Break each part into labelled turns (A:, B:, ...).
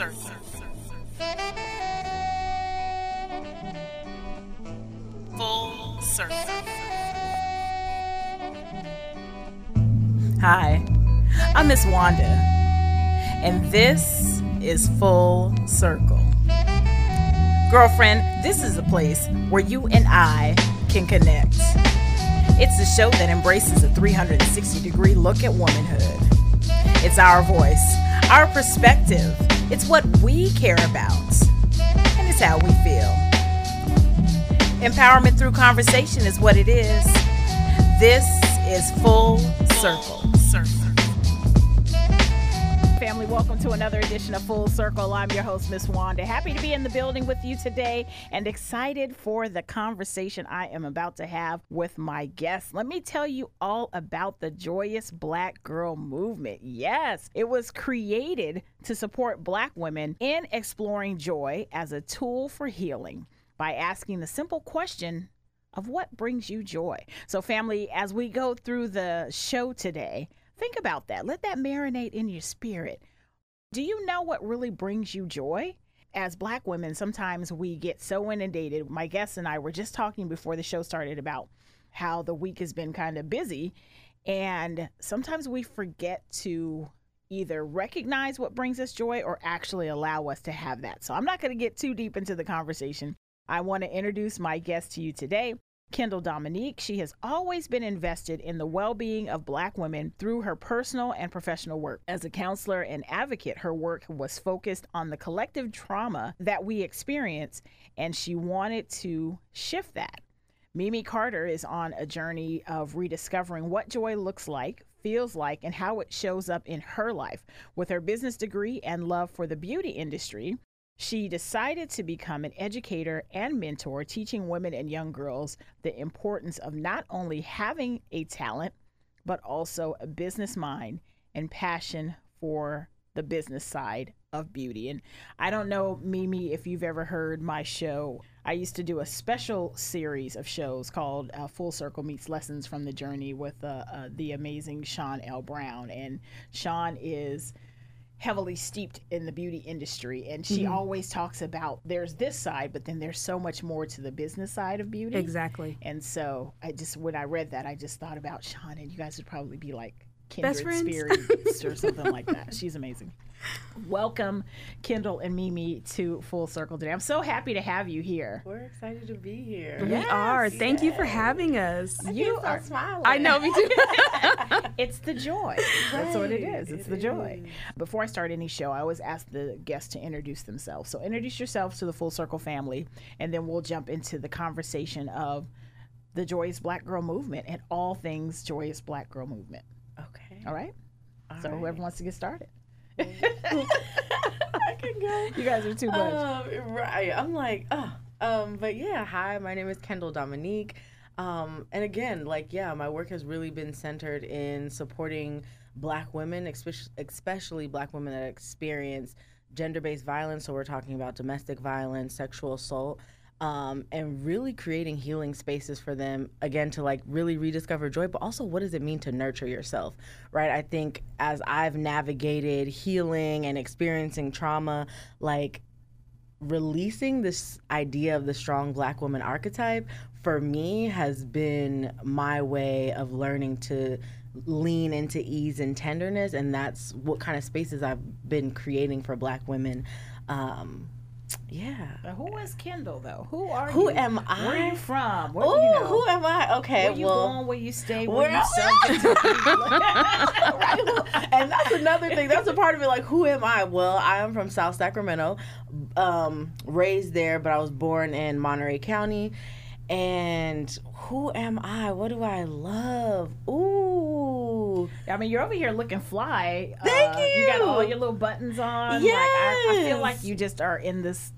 A: Full circle. Hi, I'm Miss Wanda, and this is Full Circle. Girlfriend, this is a place where you and I can connect. It's a show that embraces a 360 degree look at womanhood. It's our voice, our perspective. It's what we care about, and it's how we feel. Empowerment through conversation is what it is. This is Full Circle. Family, welcome to another edition of Full Circle. I'm your host, Miss Wanda. Happy to be in the building with you today and excited for the conversation I am about to have with my guest. Let me tell you all about the Joyous Black Girl Movement. Yes, it was created to support Black women in exploring joy as a tool for healing by asking the simple question of what brings you joy. So, family, as we go through the show today, think about that. Let that marinate in your spirit. Do you know what really brings you joy? As Black women, sometimes we get so inundated. My guests and I were just talking before the show started about how the week has been kind of busy. And sometimes we forget to either recognize what brings us joy or actually allow us to have that. So I'm not going to get too deep into the conversation. I want to introduce my guest to you today. Kendall Dominique. She has always been invested in the well being of Black women through her personal and professional work. As a counselor and advocate, her work was focused on the collective trauma that we experience, and she wanted to shift that. Mimi Carter is on a journey of rediscovering what joy looks like, feels like, and how it shows up in her life. With her business degree and love for the beauty industry, she decided to become an educator and mentor, teaching women and young girls the importance of not only having a talent, but also a business mind and passion for the business side of beauty. And I don't know, Mimi, if you've ever heard my show. I used to do a special series of shows called uh, Full Circle Meets Lessons from the Journey with uh, uh, the amazing Sean L. Brown. And Sean is heavily steeped in the beauty industry and she mm-hmm. always talks about there's this side but then there's so much more to the business side of beauty
B: exactly
A: and so i just when i read that i just thought about sean and you guys would probably be like kindred spirits or something like that she's amazing Welcome, Kendall and Mimi, to Full Circle today. I'm so happy to have you here.
C: We're excited to be here.
B: We yes, are. Thank yes. you for having us.
C: I you are smiling.
B: I know, me too.
A: it's the joy. Right. That's what it is. It's it the joy. Before I start any show, I always ask the guests to introduce themselves. So introduce yourselves to the Full Circle family, and then we'll jump into the conversation of the Joyous Black Girl Movement and all things Joyous Black Girl Movement. All right. All so right. whoever wants to get started.
C: I can go.
A: You guys are too much.
C: Um, right. I'm like, oh. Um, but yeah, hi, my name is Kendall Dominique. Um, and again, like, yeah, my work has really been centered in supporting black women, especially, especially black women that experience gender based violence. So we're talking about domestic violence, sexual assault um, and really creating healing spaces for them again to like really rediscover joy but also what does it mean to nurture yourself right? I think as i've navigated healing and experiencing trauma like releasing this idea of the strong black woman archetype for me has been my way of learning to lean into ease and tenderness and that's what kind of spaces i've been creating for black women um, yeah.
A: But who is Kendall though? Who are
C: who
A: you?
C: Who am I?
A: Where are you from?
C: Ooh, you know? who am I? Okay,
A: where you
C: well,
A: born? Where you stay? Where, where you subject
C: right? And that's another thing. That's a part of it. Like, who am I? Well, I am from South Sacramento, um, raised there, but I was born in Monterey County. And who am I? What do I love? Ooh.
A: I mean, you're over here looking fly.
C: Thank uh, you.
A: You got all your little buttons on.
C: Yes. Like,
A: I, I feel like you just are in this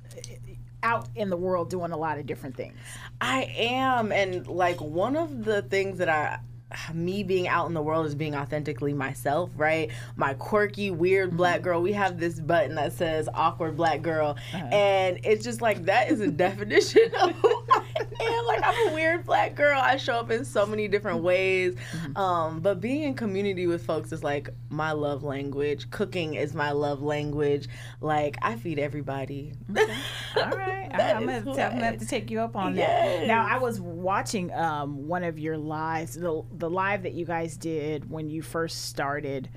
A: out in the world doing a lot of different things.
C: I am. And like one of the things that I me being out in the world is being authentically myself, right? My quirky, weird mm-hmm. black girl. We have this button that says awkward black girl. Uh-huh. And it's just like that is a definition of who I and like I'm a weird black girl. I show up in so many different ways. Mm-hmm. Um, but being in community with folks is like my love language. Cooking is my love language. Like I feed everybody.
A: Okay. All right. I'm, gonna, I'm gonna have to take you up on yes. that. Now I was watching um, one of your lives, the the live that you guys did when you first started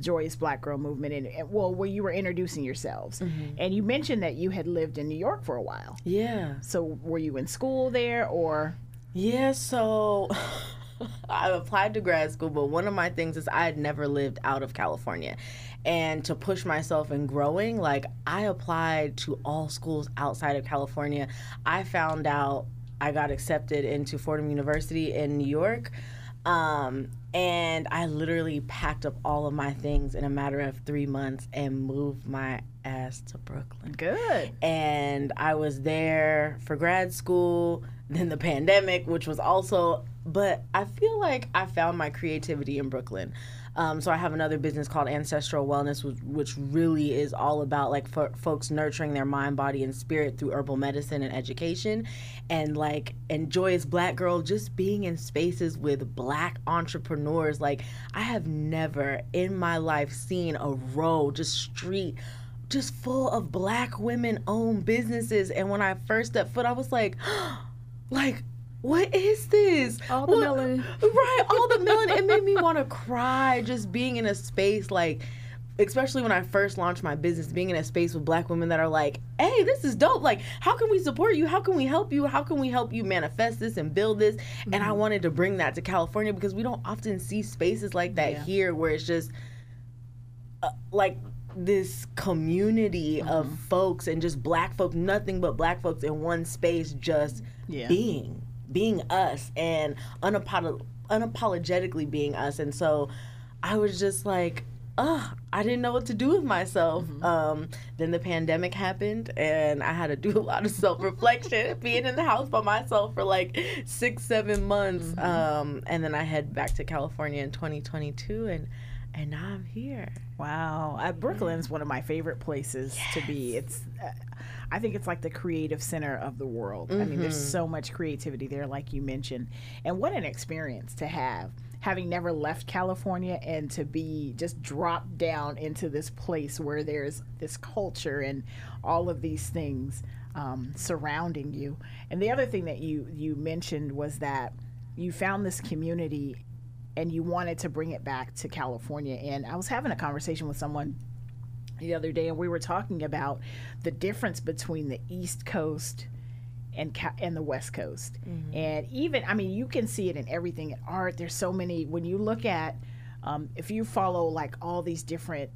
A: joyous black girl movement and, well where you were introducing yourselves mm-hmm. and you mentioned that you had lived in new york for a while
C: yeah
A: so were you in school there or
C: yeah so I applied to grad school, but one of my things is I had never lived out of California. And to push myself in growing, like I applied to all schools outside of California. I found out I got accepted into Fordham University in New York. Um, and I literally packed up all of my things in a matter of three months and moved my ass to Brooklyn.
A: Good.
C: And I was there for grad school, then the pandemic, which was also, but I feel like I found my creativity in Brooklyn. Um, so I have another business called Ancestral Wellness, which, which really is all about like for folks nurturing their mind, body, and spirit through herbal medicine and education, and like and joyous black girl just being in spaces with black entrepreneurs. Like I have never in my life seen a row just street just full of black women owned businesses and when i first stepped foot i was like like what is this?
B: All the what? melanin.
C: Right, all the melon. It made me want to cry just being in a space like especially when I first launched my business, being in a space with black women that are like, hey, this is dope. Like, how can we support you? How can we help you? How can we help you manifest this and build this? Mm-hmm. And I mm-hmm. wanted to bring that to California because we don't often see spaces like that yeah. here where it's just uh, like this community mm-hmm. of folks and just black folks, nothing but black folks in one space, just yeah. being being us and unapolog- unapologetically being us. And so I was just like, oh, I didn't know what to do with myself. Mm-hmm. Um, then the pandemic happened, and I had to do a lot of self reflection, being in the house by myself for like six, seven months. Mm-hmm. Um, and then I head back to California in 2022, and and now I'm here.
A: Wow, uh, Brooklyn's one of my favorite places yes. to be. It's uh, I think it's like the creative center of the world. Mm-hmm. I mean, there's mm-hmm. so much creativity there, like you mentioned. And what an experience to have, having never left California and to be just dropped down into this place where there's this culture and all of these things um, surrounding you. And the other thing that you you mentioned was that you found this community and you wanted to bring it back to California. And I was having a conversation with someone the other day, and we were talking about the difference between the East Coast and and the West Coast. Mm-hmm. And even, I mean, you can see it in everything in art. There's so many. When you look at, um, if you follow like all these different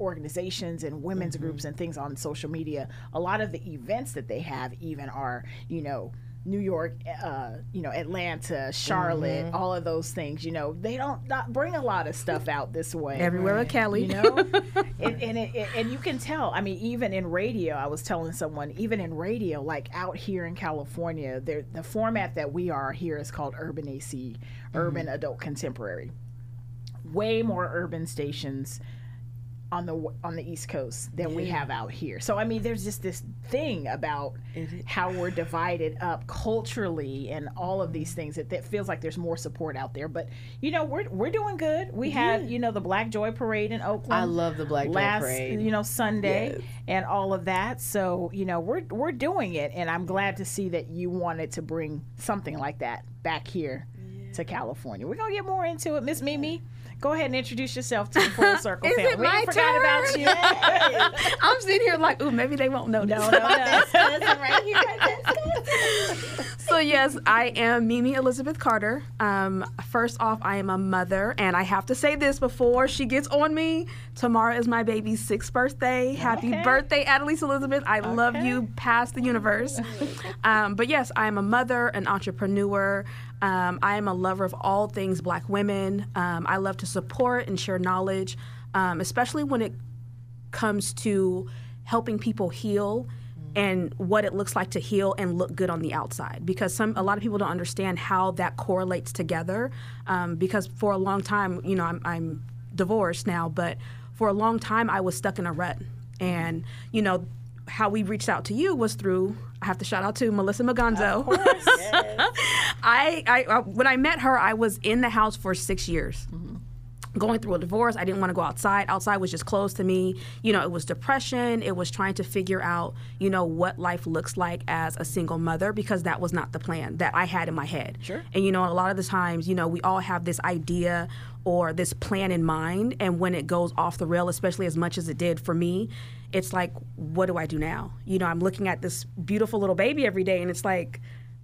A: organizations and women's mm-hmm. groups and things on social media, a lot of the events that they have even are, you know, New York, uh, you know, Atlanta, Charlotte, mm-hmm. all of those things. You know, they don't not bring a lot of stuff out this way.
B: Everywhere
A: right.
B: Cali,
A: you know, and and, it, and you can tell. I mean, even in radio, I was telling someone, even in radio, like out here in California, the format that we are here is called Urban AC, mm-hmm. Urban Adult Contemporary. Way more urban stations on the on the East Coast than yeah. we have out here. So I mean, there's just this thing about how we're divided up culturally and all of these things that, that feels like there's more support out there. But you know, we're we're doing good. We yeah. had you know the Black Joy Parade in Oakland. I
C: love the Black
A: last,
C: Joy Parade.
A: You know Sunday yes. and all of that. So you know we're we're doing it, and I'm glad to see that you wanted to bring something like that back here yeah. to California. We're gonna get more into it, Miss Mimi. Go ahead and introduce yourself to the Full Circle
B: Is
A: family.
B: It my
A: we forgot about you.
B: I'm sitting here like, ooh, maybe they won't know.
A: No, no, no. right here.
B: so yes, I am Mimi Elizabeth Carter. Um, first off, I am a mother, and I have to say this before she gets on me. Tomorrow is my baby's sixth birthday. Happy okay. birthday, Adelise Elizabeth. I okay. love you past the universe. Um, but yes, I am a mother, an entrepreneur. Um, I am a lover of all things black women. Um, I love to support and share knowledge, um, especially when it comes to helping people heal and what it looks like to heal and look good on the outside because some a lot of people don't understand how that correlates together um, because for a long time you know I'm, I'm divorced now but for a long time i was stuck in a rut and you know how we reached out to you was through I have to shout out to Melissa Maganzo.
A: yes.
B: I, I, I when I met her, I was in the house for six years. Mm-hmm. Going through a divorce, I didn't want to go outside. Outside was just closed to me. You know, it was depression. It was trying to figure out, you know, what life looks like as a single mother because that was not the plan that I had in my head.
A: Sure.
B: And you know, a lot of the times, you know, we all have this idea or this plan in mind, and when it goes off the rail, especially as much as it did for me, it's like, what do I do now? You know, I'm looking at this beautiful little baby every day, and it's like,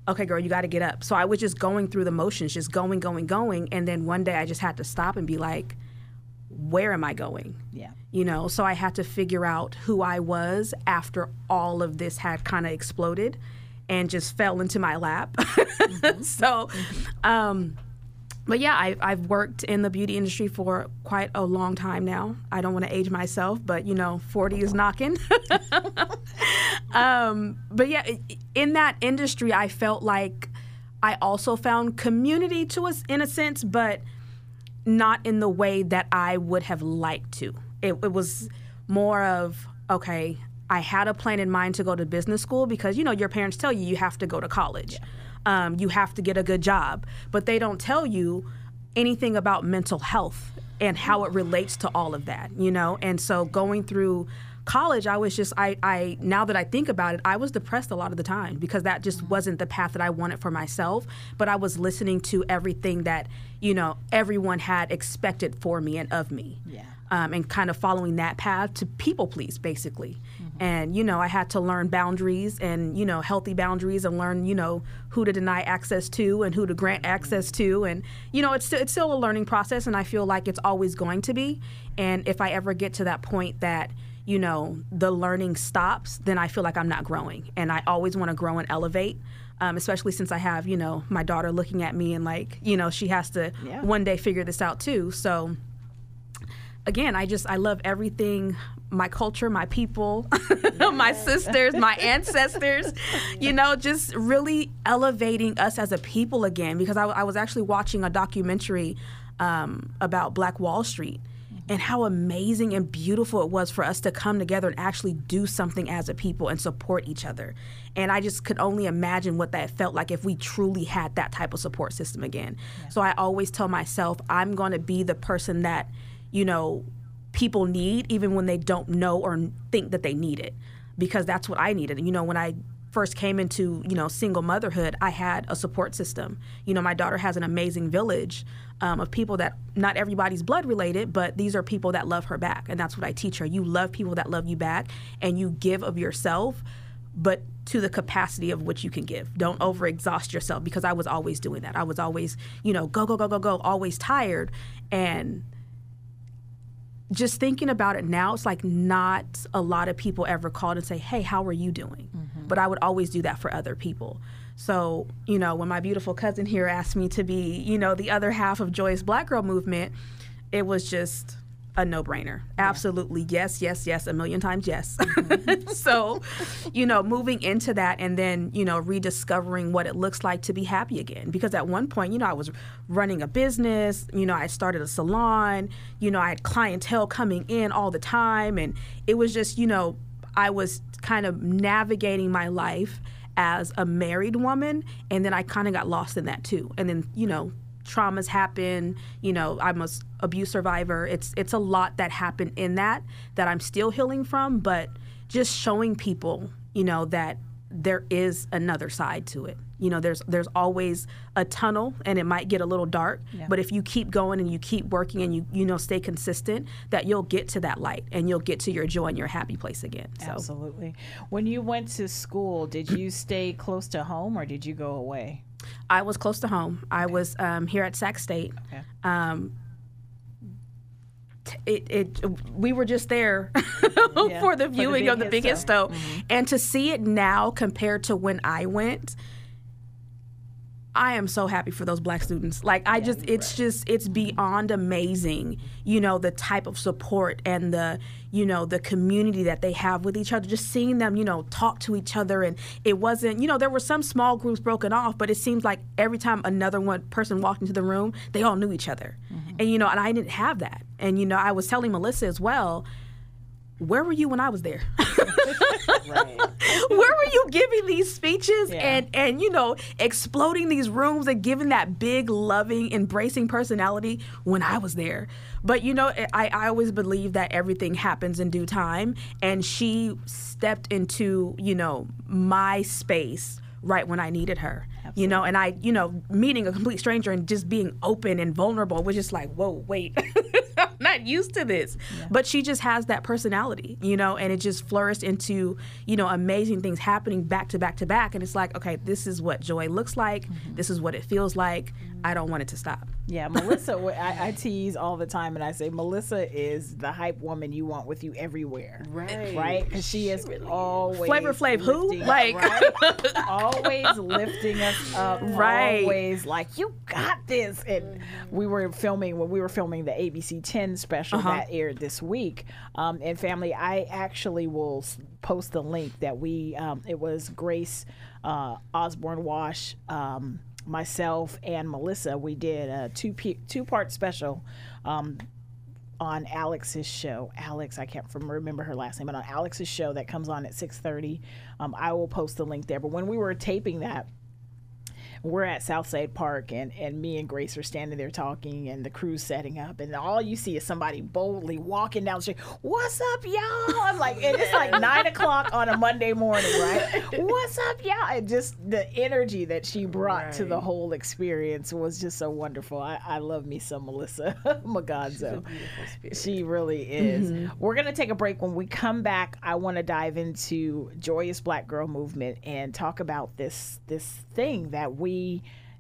B: okay, girl, you got to get up. So I was just going through the motions, just going, going, going. And then one day I just had to stop and be like, where am I going?
A: Yeah.
B: You know, so I had to figure out who I was after all of this had kind of exploded and just fell into my lap. so, um, but yeah, I, I've worked in the beauty industry for quite a long time now. I don't want to age myself, but you know, 40 is knocking. um, but yeah, in that industry, I felt like I also found community to us in a sense, but not in the way that I would have liked to. It, it was more of, okay, I had a plan in mind to go to business school because, you know, your parents tell you you have to go to college. Um, you have to get a good job. But they don't tell you anything about mental health and how it relates to all of that, you know? And so going through college, I was just, I, I, now that I think about it, I was depressed a lot of the time because that just wasn't the path that I wanted for myself. But I was listening to everything that, you know, everyone had expected for me and of me
A: Yeah.
B: um, and kind of following that path to people please basically and you know i had to learn boundaries and you know healthy boundaries and learn you know who to deny access to and who to grant access to. And you know it's, it's still a learning process and i feel like it's always going to be. And if i ever get to that point that you know the learning stops then i feel like i'm not growing. And i always want to grow and elevate um, especially since i have you know my daughter looking at me and like you know she has to
A: Yeah.
B: one day figure this out too. So again, I just I love everything my culture, my people, my sisters, my ancestors, you know, just really elevating us as a people again. Because I, I was actually watching a documentary um, about Black Wall Street and how amazing and beautiful it was for us to come together and actually do something as a people and support each other. And I just could only imagine what that felt like if we truly had that type of support system again. So I always tell myself, I'm going to be the person that, you know, people need even when they don't know or think that they need it because that's what I needed. You know, when I first came into, you know, single motherhood, I had a support system. You know, my daughter has an amazing village um, of people that not everybody's blood related, but these are people that love her back. And that's what I teach her. You love people that love you back and you give of yourself, but to the capacity of which you can give. Don't overexhaust yourself because I was always doing that. I was always, you know, go, go, go, go, go, always tired. And just thinking about it now, it's like not a lot of people ever called and say, "Hey, how are you doing?" Mm-hmm. But I would always do that for other people. So, you know, when my beautiful cousin here asked me to be, you know, the other half of Joyous Black Girl Movement, it was just a no-brainer. Absolutely, yes, yes, yes, a million times yes. so, you know, moving into that and then, you know, rediscovering what it looks like to be happy again. Because at one point, you know, I was running a business, you know, I started a salon, you know, I had clientele coming in all the time. And it was just, you know, I was kind of navigating my life as a married woman. And then I kind of got lost in that too. And then, you know, traumas happen you know i'm a abuse survivor it's it's a lot that happened in that that i'm still healing from but just showing people you know that there is another side to it you know there's there's always a tunnel and it might get a little dark yeah. but if you keep going and you keep working and you you know stay consistent that you'll get to that light and you'll get to your joy and your happy place again so
A: Absolutely. When you went to school, did you stay close to home or did you go away?
B: I was close to home i was um, here at sac state
A: Okay.
B: um, t- it, it we were just there
A: Yeah,
B: for the
A: for the
B: viewing of the biggest
A: show.
B: show, and to see it now compared to when I went. I am so happy for those black students. Like I just it's just it's beyond amazing, you know, the type of support and the, you know, the community that they have with each other. Just seeing them, you know, talk to each other and it wasn't, you know, there were some small groups broken off, but it seems like every time another one person walked into the room, they all knew each other. Mm-hmm. And you know, and I didn't have that. And you know, I was telling Melissa as well, where were you when I was there?
C: Right.
B: Where were you giving these speeches
A: Yeah.
B: and and you know exploding these rooms and giving that big, loving, embracing personality when I was there? But you know, I, I always believe that everything happens in due time, and she stepped into you know my space right when I needed her. You know, and I, you know, meeting a complete stranger and just being open and vulnerable was just like, whoa, wait, I'm not used to this. But she just has that personality, you know, and it just flourished into, you know, amazing things happening back to back to back. And it's like, okay, this is what joy looks like. Mm-hmm. This is what it feels like. I don't want it to stop.
A: Yeah, Melissa, I, I tease all the time and I say Melissa is the hype woman you want with you everywhere.
C: Right.
A: Right? Because she is always.
B: Flavor Flav who?
A: lifting-
B: Like-
A: right? always lifting us up.
B: Right.
A: Always like, you got this. And we were filming, when we were filming the ABC 10 special
B: Uh-huh.
A: that aired this week. Um, and family, I actually will post the link that we, um, it was Grace uh, Osborne Wash. Um, myself and Melissa, we did a two two part special um, on Alex's show. Alex, I can't remember her last name, but on Alex's show that comes on at six thirty. Um, I will post the link there. But when we were taping that, we're at Southside Park and, and me and Grace are standing there talking and the crew's setting up and all you see is somebody boldly walking down the street. What's up, y'all? I'm like, and it's like nine o'clock on a Monday morning, right? What's up, y'all? And just the energy that she brought to the whole experience was just so wonderful. I, I love me some Melissa.
C: Beautiful.
A: She really is. We're going to take a break. When we come back, I want to dive into Joyous Black Girl Movement and talk about this this thing that we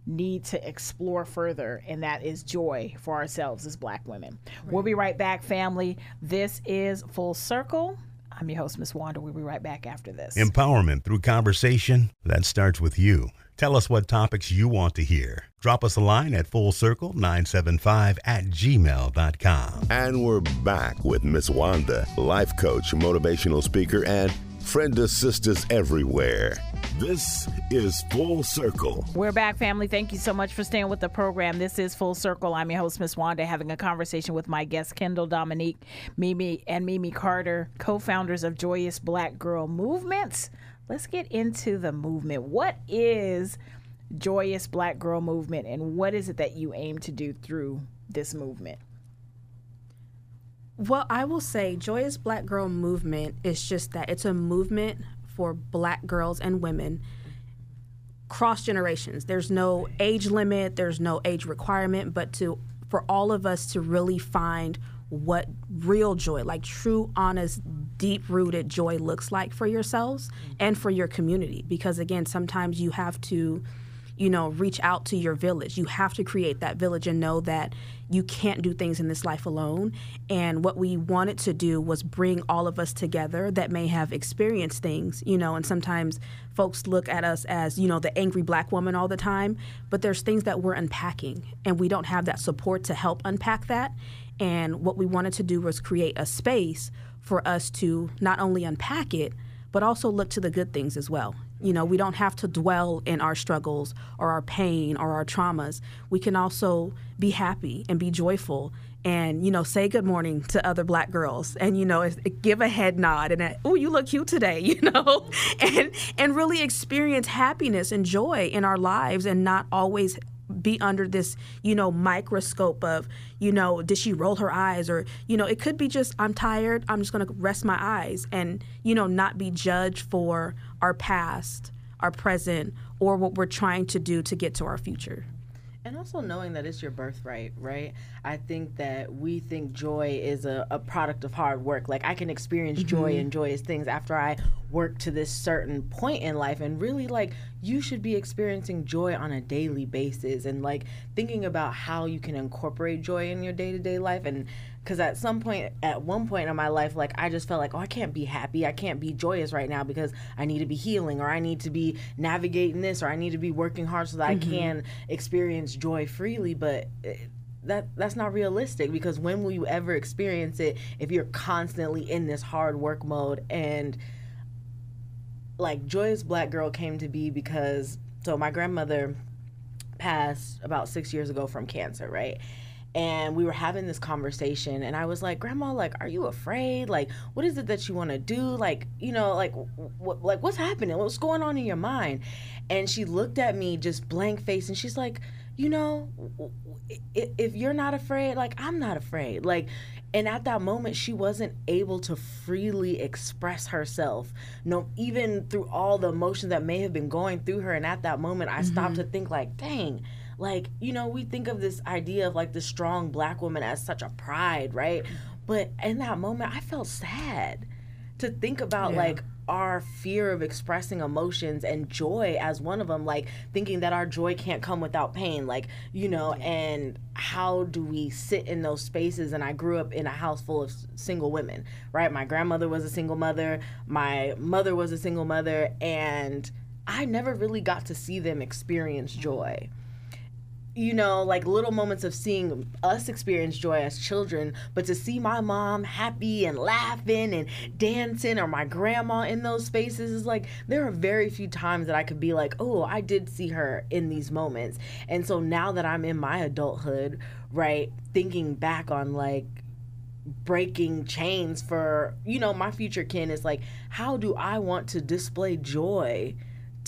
A: need to explore further, and that is joy for ourselves as Black women. We'll be right back, family. This is Full Circle. I'm your host, Miss Wanda. We'll be right back after this.
D: Empowerment through conversation, that starts with you. Tell us what topics you want to hear. Drop us a line at fullcircle975 at gmail.com.
E: And we're back with Miss Wanda, life coach, motivational speaker, and friend sisters everywhere. This is Full Circle.
A: We're back, family. Thank you so much for staying with the program. This is Full Circle. I'm your host, Miss Wanda, having a conversation with my guests, Kendall Dominique, Mimi, and Mimi Carter, co founders of Joyous Black Girl Movements. Let's get into the movement. What is Joyous Black Girl Movement, and what is it that you aim to do through this movement?
B: Well, I will say Joyous Black Girl Movement is just that it's a movement for black girls and women cross generations. There's no age limit, there's no age requirement, but to for all of us to really find what real joy, like true, honest, deep rooted joy looks like for yourselves and for your community. Because again, sometimes you have to you know, reach out to your village. You have to create that village and know that you can't do things in this life alone. And what we wanted to do was bring all of us together that may have experienced things, you know, and sometimes folks look at us as, you know, the angry black woman all the time, but there's things that we're unpacking and we don't have that support to help unpack that. And what we wanted to do was create a space for us to not only unpack it, but also look to the good things as well. You know, we don't have to dwell in our struggles or our pain or our traumas. We can also be happy and be joyful and, you know, say good morning to other black girls and, you know, give a head nod and, oh, you look cute today, you know, and, and really experience happiness and joy in our lives and not always be under this, you know, microscope of, you know, did she roll her eyes or, you know, it could be just I'm tired, I'm just going to rest my eyes and, you know, not be judged for our past, our present, or what we're trying to do to get to our future.
C: And also knowing that it's your birthright, right? I think that we think joy is a, a product of hard work. Like I can experience joy mm-hmm. and joyous things after I work to this certain point in life. And really, like, you should be experiencing joy on a daily basis and like thinking about how you can incorporate joy in your day to day life. And because at some point, at one point in my life, like I just felt like, oh, I can't be happy. I can't be joyous right now because I need to be healing or I need to be navigating this or I need to be working hard so that I can experience joy freely. But eh, that that's not realistic because when will you ever experience it if you're constantly in this hard work mode and like joyous black girl came to be because so my grandmother passed about six years ago from cancer right and we were having this conversation and i was like grandma like are you afraid? Like what is it that you want to do? Like you know like what like what's happening? What's going on in your mind? And she looked at me just blank face and she's like you know if you're not afraid like i'm not afraid. Like and at that moment she wasn't able to freely express herself no even through all the emotions that may have been going through her and at that moment i stopped mm-hmm. to think like dang like you know we think of this idea of like the strong black woman as such a pride right? But in that moment i felt sad to think about yeah. like our fear of expressing emotions and joy as one of them like thinking that our joy can't come without pain like you know and how do we sit in those spaces? And i grew up in a house full of single women right? My grandmother was a single mother my mother was a single mother and i never really got to see them experience joy you know, like little moments of seeing us experience joy as children, but to see my mom happy and laughing and dancing or my grandma in those spaces is like there are very few times that I could be like, oh, I did see her in these moments. And so now that I'm in my adulthood, right, thinking back on like breaking chains for, you know, my future kin is like, how do I want to display joy?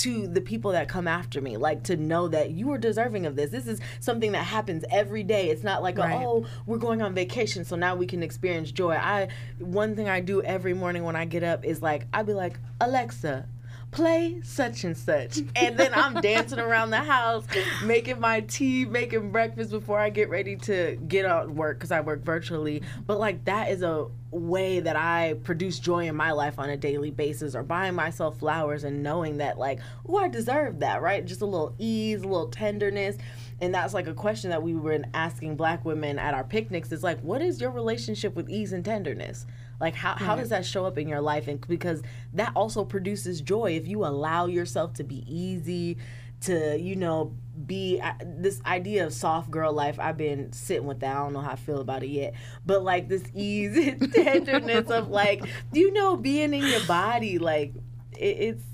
C: To the people that come after me like to know that you are deserving of this. This is something that happens every day. It's not like right. a, oh we're going on vacation so now we can experience joy. I one thing i do every morning when i get up is like i'd be like alexa play such and such. And then I'm dancing around the house, making my tea, making breakfast before I get ready to get out work because I work virtually. But like that is a way that I produce joy in my life on a daily basis or buying myself flowers and knowing that like, oh, I deserve that, right? Just a little ease, a little tenderness. And that's like a question that we were asking black women at our picnics is like, what is your relationship with ease and tenderness? Like how, how does that show up in your life? And because that also produces joy if you allow yourself to be easy, to you know be uh, this idea of soft girl life. I've been sitting with that. I don't know how i feel about it yet. But like this ease and tenderness of like you know being in your body like it, it's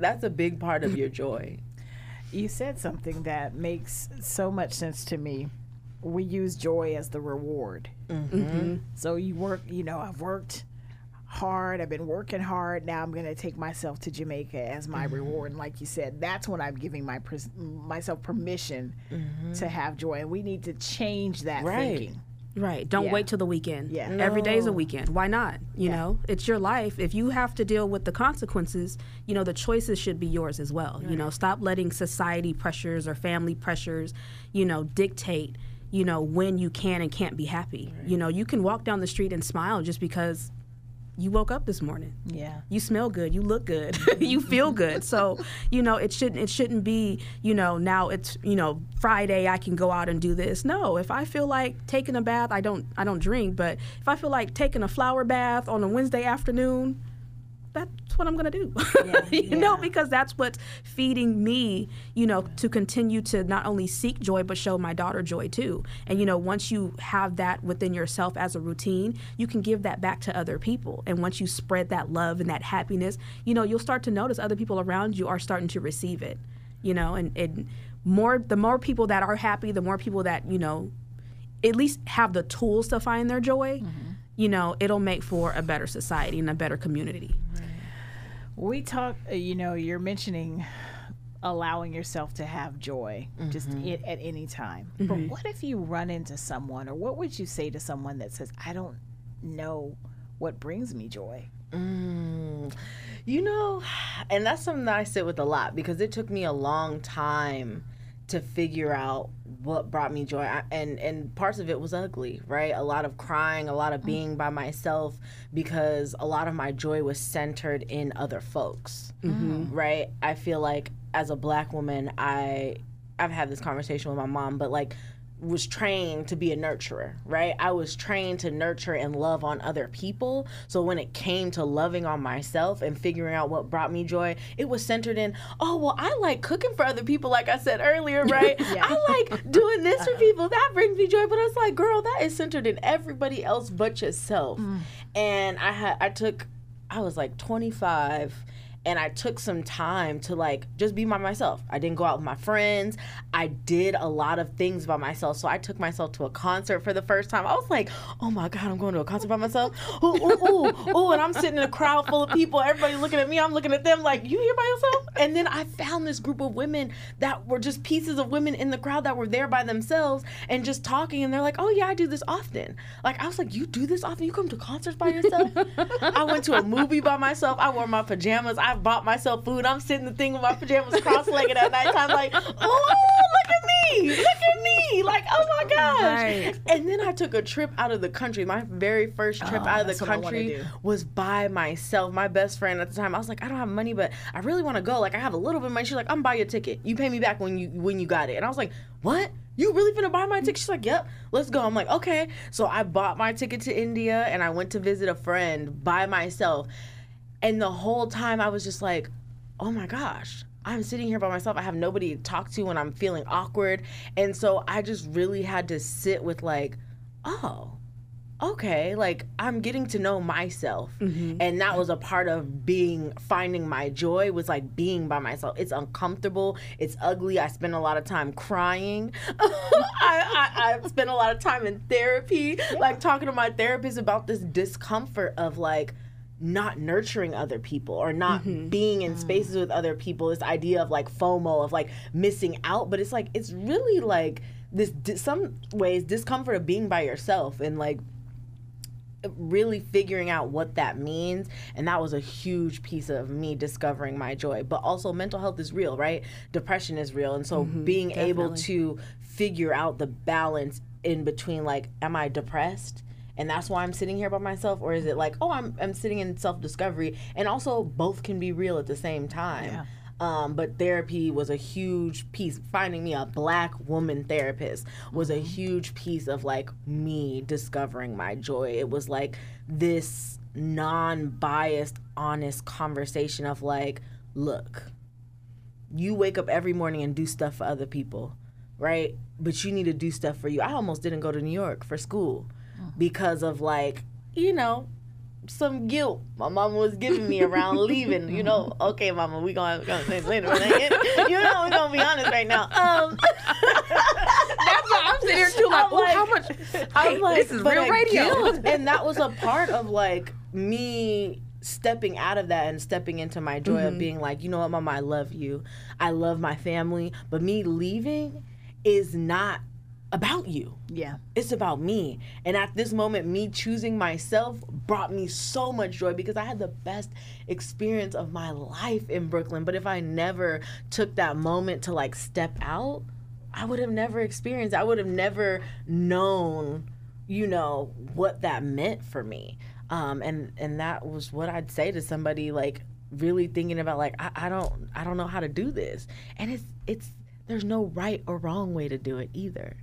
C: that's a big part of your joy.
A: You said something that makes so much sense to me we use joy as the reward. Mm-hmm. Mm-hmm. So you work, you know, I've worked hard. I've been working hard. Now I'm going to take myself to Jamaica as my mm-hmm. reward. And like you said, that's when I'm giving my myself permission mm-hmm. to have joy. And we need to change that right. thinking.
B: Right. Don't yeah. wait till the weekend. Yeah. No. Every day is a weekend. Why not? You yeah. know, it's your life. If you have to deal with the consequences, you know, the choices should be yours as well. Right. You know, stop letting society pressures or family pressures, you know, dictate you know, when you can and can't be happy. Right. You know, you can walk down the street and smile just because you woke up this morning.
A: Yeah.
B: You smell good. You look good. you feel good. So, you know, it shouldn't it shouldn't be, you know, now it's, you know, Friday I can go out and do this. No, if I feel like taking a bath, I don't I don't drink, but if I feel like taking a flower bath on a Wednesday afternoon, that's what I'm going to do. Yeah, you yeah. know, because that's what's feeding me, you know, to continue to not only seek joy, but show my daughter joy too. And, you know, once you have that within yourself as a routine, you can give that back to other people. And once you spread that love and that happiness, you know, you'll start to notice other people around you are starting to receive it, you know, and, and more, the more people that are happy, the more people that, you know, at least have the tools to find their joy. Mm-hmm you know, it'll make for a better society and a better community.
A: We talk, uh, you know, you're mentioning allowing yourself to have joy mm-hmm. just it, at any time. Mm-hmm. But what if you run into someone, or what would you say to someone that says, I don't know what brings me joy?
C: Mm, you know, and that's something that I sit with a lot because it took me a long time to figure out what brought me joy. I, and and parts of it was ugly right? A lot of crying a lot of being by myself because a lot of my joy was centered in other folks mm-hmm. right? I feel like as a black woman i i've had this conversation with my mom but like was trained to be a nurturer, right? I was trained to nurture and love on other people. So when it came to loving on myself and figuring out what brought me joy, it was centered in, oh, well, I like cooking for other people, like I said earlier, right? yeah. I like doing this for people. That brings me joy. But it's like, girl, that is centered in everybody else but yourself. Mm. And I had, I took, I was like 25 and I took some time to like just be by myself. I didn't go out with my friends. I did a lot of things by myself. So I took myself to a concert for the first time. I was like, oh my God, I'm going to a concert by myself. Ooh, ooh, ooh, ooh. And I'm sitting in a crowd full of people. Everybody's looking at me. I'm looking at them like, you here by yourself? And then I found this group of women that were just pieces of women in the crowd that were there by themselves and just talking. And they're like, oh yeah, I do this often. Like, I was like, you do this often? You come to concerts by yourself? I went to a movie by myself. I wore my pajamas. I bought myself food. I'm sitting the thing with my pajamas cross-legged at nighttime, like, oh, look at me, look at me, like, oh my gosh.
B: Right.
C: And then I took a trip out of the country. My very first trip
A: Oh,
C: out of the
A: what I wanna
C: country was by myself. My best friend at the time, I was like, I don't have money, but I really want to go. Like, I have a little bit of money. She's like, I'm buy you a ticket. You pay me back when you when you got it. And I was like, what? You really finna buy my ticket? She's like, yep, let's go. I'm like, okay. So I bought my ticket to India and I went to visit a friend by myself. And the whole time I was just like, oh my gosh, I'm sitting here by myself. I have nobody to talk to when I'm feeling awkward. And so I just really had to sit with, like, oh, okay, like I'm getting to know myself. Mm-hmm. And that was a part of being, finding my joy was like being by myself. It's uncomfortable, it's ugly. I spend a lot of time crying. I, I, I spend a lot of time in therapy, like talking to my therapist about this discomfort of like, not nurturing other people or not mm-hmm. being in mm-hmm. spaces with other people this idea of like fomo of like missing out. But it's like it's really like this some ways discomfort of being by yourself and like really figuring out what that means. And that was a huge piece of me discovering my joy. But also mental health is real right? Depression is real. And so mm-hmm. being able to figure out the balance in between like am i depressed and that's why i'm sitting here by myself or is it like oh i'm, I'm sitting in self-discovery and also both can be real at the same time
A: Yeah.
C: um, but therapy was a huge piece. Finding me a black woman therapist was a huge piece of like me discovering my joy. It was like this non biased, honest conversation of like, look, you wake up every morning and do stuff for other people, right? But you need to do stuff for you. I almost didn't go to New York for school because of like, you know, some guilt my mama was giving me around leaving. You know, okay, mama, we gonna, gonna say later. You know, we gonna be honest right now. Um,
B: That's why I'm sitting here too, like,
C: I'm
B: oh, how
C: like-
B: much?
C: I'm like,
B: this is real radio.
C: guilt, and that was a part of like me stepping out of that and stepping into my joy
B: Mm-hmm.
C: of being like, you know what, mama, I love you. I love my family, but me leaving is not about you.
A: Yeah.
C: It's about me. And at this moment, me choosing myself brought me so much joy because I had the best experience of my life in Brooklyn. But if I never took that moment to like step out, I would have never experienced, I would have never known, you know, what that meant for me. Um, and and that was what I'd say to somebody like really thinking about like I, I don't I don't know how to do this. And it's it's there's no right or wrong way to do it either.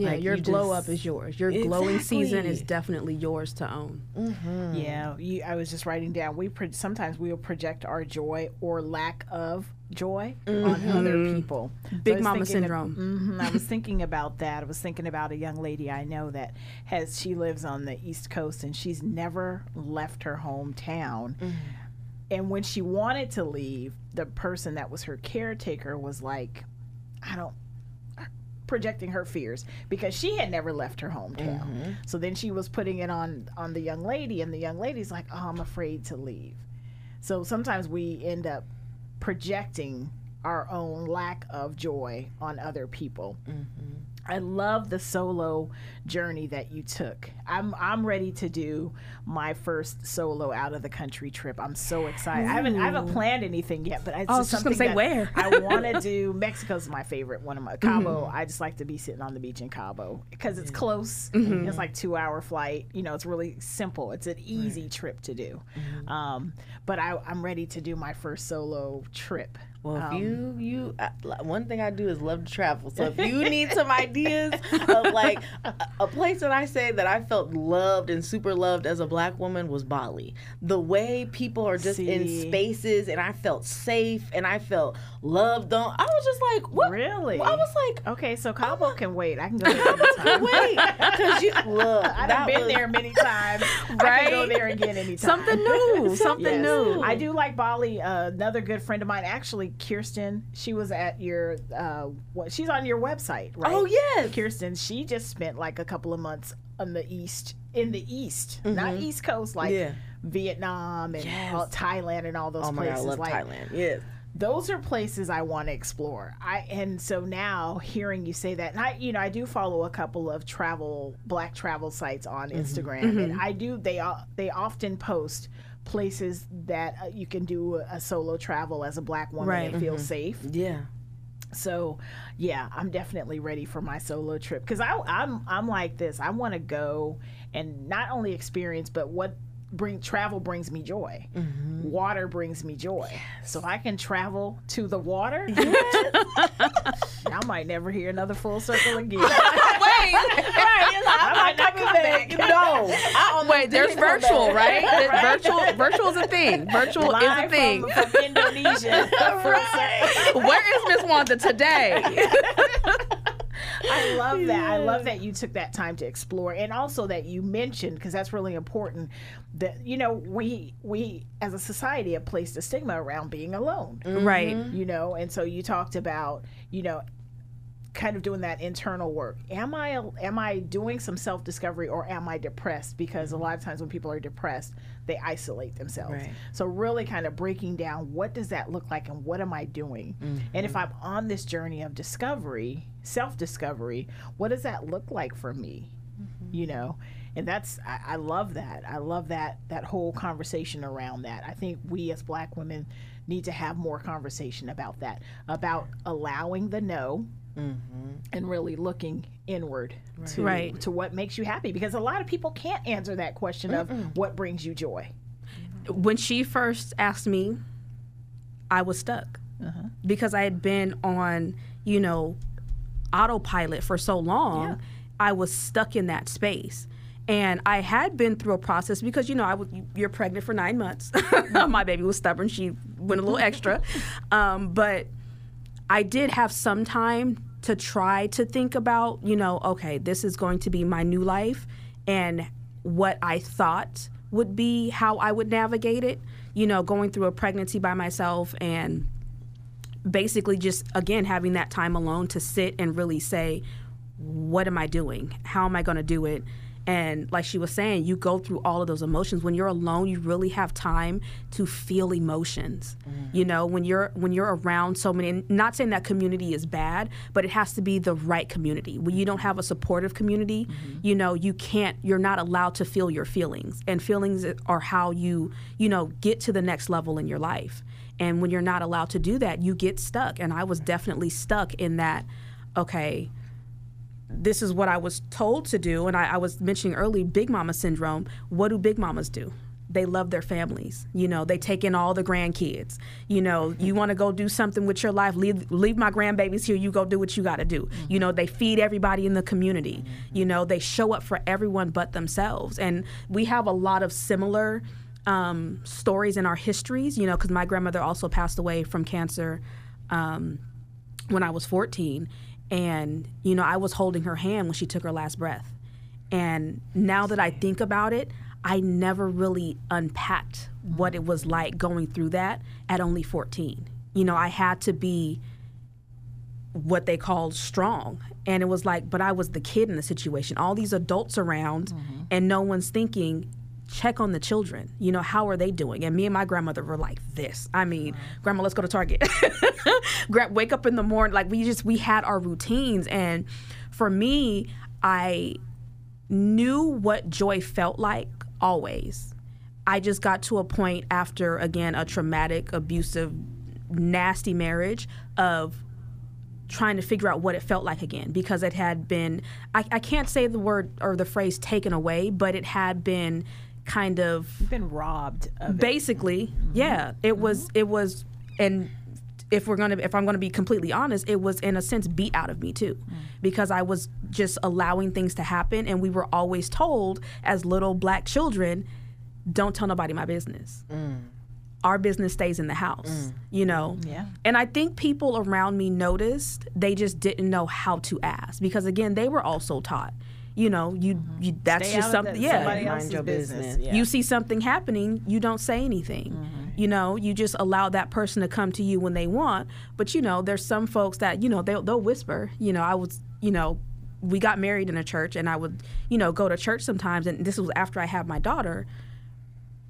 B: Yeah,
C: Like,
B: your
C: you
B: glow
C: just-
B: up is yours. Your glowing season is definitely yours to own. Mm-hmm.
A: Yeah, you, I was just writing down. We pro- sometimes we will project our joy or lack of joy on mm-hmm. other people.
B: Big
A: was
B: mama
A: thinking of-
B: syndrome.
A: Mhm, I was thinking about that. I was thinking about a young lady I know that has she lives on the East Coast and she's never left her hometown. Mm-hmm. And when she wanted to leave, the person that was her caretaker was like, I don't projecting her fears because she had never left her hometown. Mm-hmm. So then she was putting it on on the young lady and the young lady's like, "Oh, I'm afraid to leave." So sometimes we end up projecting our own lack of joy on other people. Mm-hmm. I love the solo journey that you took. I'm I'm ready to do my first solo out of the country trip. I'm so excited. I haven't I haven't planned anything yet, but it's
B: oh, I
A: just something
B: say where.
A: I want to do. Mexico's my favorite. One of my mm-hmm. Cabo. I just like to be sitting on the beach in Cabo because it's close. Mm-hmm. It's like two hour flight. You know, it's really simple. It's an easy trip to do. Mm-hmm. Um, but I, I'm ready to do my first solo trip
C: Well, if
A: Um,
C: you you uh, one thing I do is love to travel. So if you need some ideas of like a, a place that I say that I felt loved and super loved as a black woman was Bali. The way people are just in spaces and I felt safe and I felt loved on. I was just like, what?
A: Really?
C: I was like,
A: Okay, so Cabo can wait. I can go there anytime.
C: wait, because you look.
A: I've been
C: was-
A: there many times. I can go there again anytime.
B: Something new. Something
A: Yes.
B: new.
A: I do like Bali. Uh, another good friend of mine, actually, Kirsten. She was at your. Uh, what, she's on your website, right?
C: Oh yes.
A: Kirsten. She just spent like a couple of months on the east, in the east, not East Coast, like
C: Mm-hmm. Yeah.
A: Vietnam and
C: Yes.
A: all- Thailand and all those
C: Oh my god, I
A: places.
C: love
A: like
C: Thailand. Yes.
A: those are places I want to explore. I and so now hearing you say that, and I you know I do follow a couple of travel black travel sites on Instagram, and I do they all they often post places that uh, you can do a, a solo travel as a black woman
B: Right.
A: and feel safe.
C: Yeah.
A: So, yeah, I'm definitely ready for my solo trip because I I'm I'm like this. I want to go and not only experience, but what bring travel brings me joy. Water brings me joy. So if I can travel to the water. I might never hear another full circle again.
B: Wait,
A: I might not come back.
C: No. I
B: wait. There's virtual,
C: back.
B: right? Virtual, virtual is a thing. Virtual is a thing.
A: from, from Indonesia.
B: Where is Miss Wanda today?
A: I love that. I love that you took that time to explore, and also that you mentioned because that's really important. That you know, we we as a society have placed a stigma around being alone.
B: Right.
A: You know, and so you talked about you know kind of doing that internal work. Am i am i doing some self-discovery or am i depressed? Because a mm-hmm. lot of times when people are depressed they isolate themselves.
C: Right.
A: so really kind of breaking down what does that look like and what am i doing? And if mm-hmm. i'm on this journey of discovery self-discovery what does that look like for me? Mm-hmm. You know? And that's I, I love that. I love that that whole conversation around that. I think we as black women need to have more conversation about that about allowing the no Mm-hmm. and really looking inward to
B: Right.
A: to what makes you happy because a lot of people can't answer that question of what brings you joy. Mm-hmm.
B: When she first asked me, I was stuck. Uh-huh. Because I had been on, you know, autopilot for so long. I was stuck in that space. And I had been through a process because you know I you're pregnant for nine months. Mm-hmm. My baby was stubborn; she went a little extra, um, but I did have some time to try to think about, you know, okay, this is going to be my new life and what I thought would be how I would navigate it, you know, going through a pregnancy by myself and basically just again having that time alone to sit and really say what am I doing? How am I going to do it? And like she was saying, you go through all of those emotions. When you're alone, you really have time to feel emotions. Mm-hmm. You know, when you're when you're around so many. Not saying that community is bad, but it has to be the right community. When you don't mm-hmm. have a supportive community, mm-hmm. you know, you can't. You're not allowed to feel your feelings, and feelings are how you you know get to the next level in your life. And when you're not allowed to do that, you get stuck. And I was definitely stuck in that. Okay, this is what I was told to do. And I, I was mentioning early Big Mama syndrome. What do Big Mamas do? They love their families. You know, they take in all the grandkids. You know, you want to go do something with your life, leave leave my grandbabies here, you go do what you got to do. You know, they feed everybody in the community. You know, they show up for everyone but themselves. And we have a lot of similar um, stories in our histories, you know, because my grandmother also passed away from cancer um, when I was 14. And, you know, I was holding her hand when she took her last breath. And now that I think about it, I never really unpacked what it was like going through that at only 14. You know, I had to be what they called strong. And it was like, but I was the kid in the situation. All these adults around, mm-hmm. and no one's thinking, check on the children. You know, how are they doing? And me and my grandmother were like this. I mean, grandma, let's go to Target. Wake up in the morning. Like, we just, we had our routines. And for me, I knew what joy felt like always. I just got to a point after, again, a traumatic, abusive, nasty marriage of trying to figure out what it felt like again because it had been I, I can't say the word or the phrase taken away but it had been kind of
A: been robbed of it.
B: basically yeah it was it was and if we're gonna if I'm gonna be completely honest, it was in a sense beat out of me too, mm. because I was just allowing things to happen, and we were always told as little black children, don't tell nobody my business. Mm. Our business stays in the house, mm. you know.
A: Yeah.
B: And I think people around me noticed. They just didn't know how to ask because again, they were also taught you know, you, mm-hmm. you that's
A: Stay
B: just something.
A: The,
B: yeah,
A: mind your business. business.
B: Yeah. You see something happening, you don't say anything. Mm-hmm. You know, you just allow that person to come to you when they want. But you know, there's some folks that you know they'll they'll whisper. You know, I was you know. We got married in a church, and I would, you know, go to church sometimes. And this was after I had my daughter.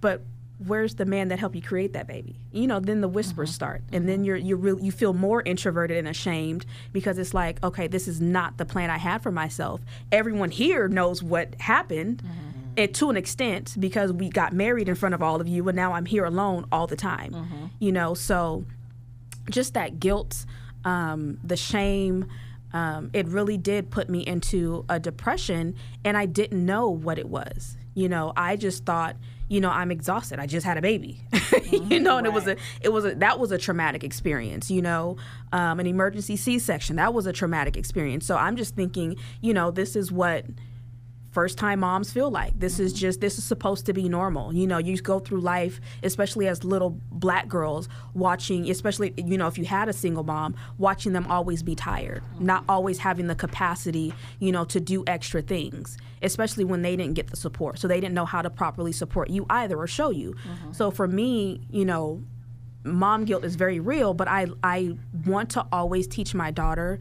B: But where's the man that helped you create that baby? You know, then the whispers mm-hmm. start, and then you're you really you feel more introverted and ashamed because it's like, okay, this is not the plan I had for myself. Everyone here knows what happened. Mm-hmm. It, to an extent because we got married in front of all of you and now I'm here alone all the time mm-hmm. you know so just that guilt um, the shame um, it really did put me into a depression and I didn't know what it was you know I just thought you know, I'm exhausted. I just had a baby, mm-hmm. you know, and right. it was a, it was a, that was a traumatic experience, you know, um, an emergency C-section. That was a traumatic experience. So I'm just thinking, you know, this is what first time moms feel like. This mm-hmm. is just this is supposed to be normal. You know, you go through life, especially as little black girls, watching, especially you know, if you had a single mom, watching them always be tired, mm-hmm. not always having the capacity, you know, to do extra things, especially when they didn't get the support. So they didn't know how to properly support you either or show you. Mm-hmm. So for me, you know, mom guilt is very real, but I I want to always teach my daughter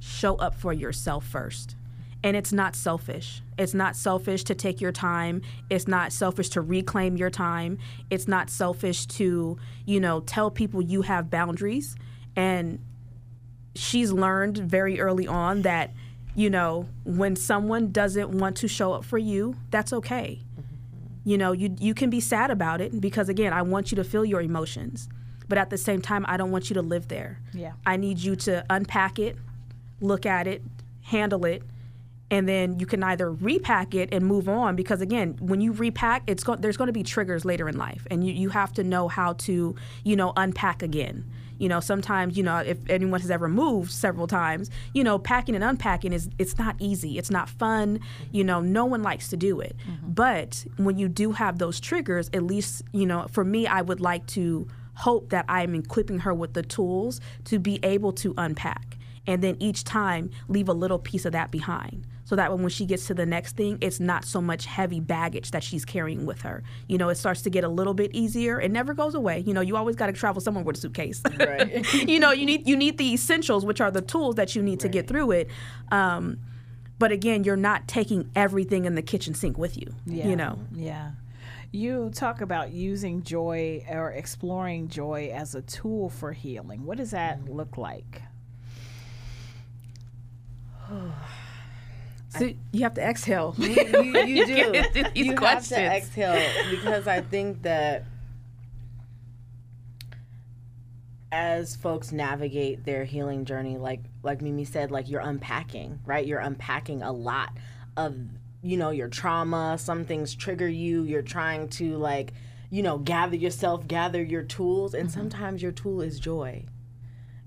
B: show up for yourself first and it's not selfish. It's not selfish to take your time. It's not selfish to reclaim your time. It's not selfish to, you know, tell people you have boundaries. And she's learned very early on that, you know, when someone doesn't want to show up for you, that's okay. Mm-hmm. You know, you you can be sad about it because again, I want you to feel your emotions. But at the same time, I don't want you to live there.
A: Yeah.
B: I need you to unpack it, look at it, handle it, and then you can either repack it and move on because again when you repack it's go- there's going to be triggers later in life and you, you have to know how to you know unpack again. You know sometimes you know if anyone has ever moved several times you know packing and unpacking is it's not easy it's not fun you know no one likes to do it. Mm-hmm. but when you do have those triggers at least you know for me i would like to hope that i'm equipping her with the tools to be able to unpack and then each time leave a little piece of that behind so that when she gets to the next thing, it's not so much heavy baggage that she's carrying with her. You know, it starts to get a little bit easier. It never goes away. You know, you always got to travel somewhere with a suitcase. Right. you know, you need you need the essentials, which are the tools that you need right. to get through it. Um, but again, you're not taking everything in the kitchen sink with you.
A: Yeah.
B: You know.
A: Yeah. You talk about using joy or exploring joy as a tool for healing. What does that look like?
B: So you have to exhale.
C: You, you, you do. you questions. have to exhale because I think that as folks navigate their healing journey, like like Mimi said, like you're unpacking, right? You're unpacking a lot of you know your trauma. Some things trigger you. You're trying to like you know gather yourself, gather your tools, and mm-hmm. sometimes your tool is joy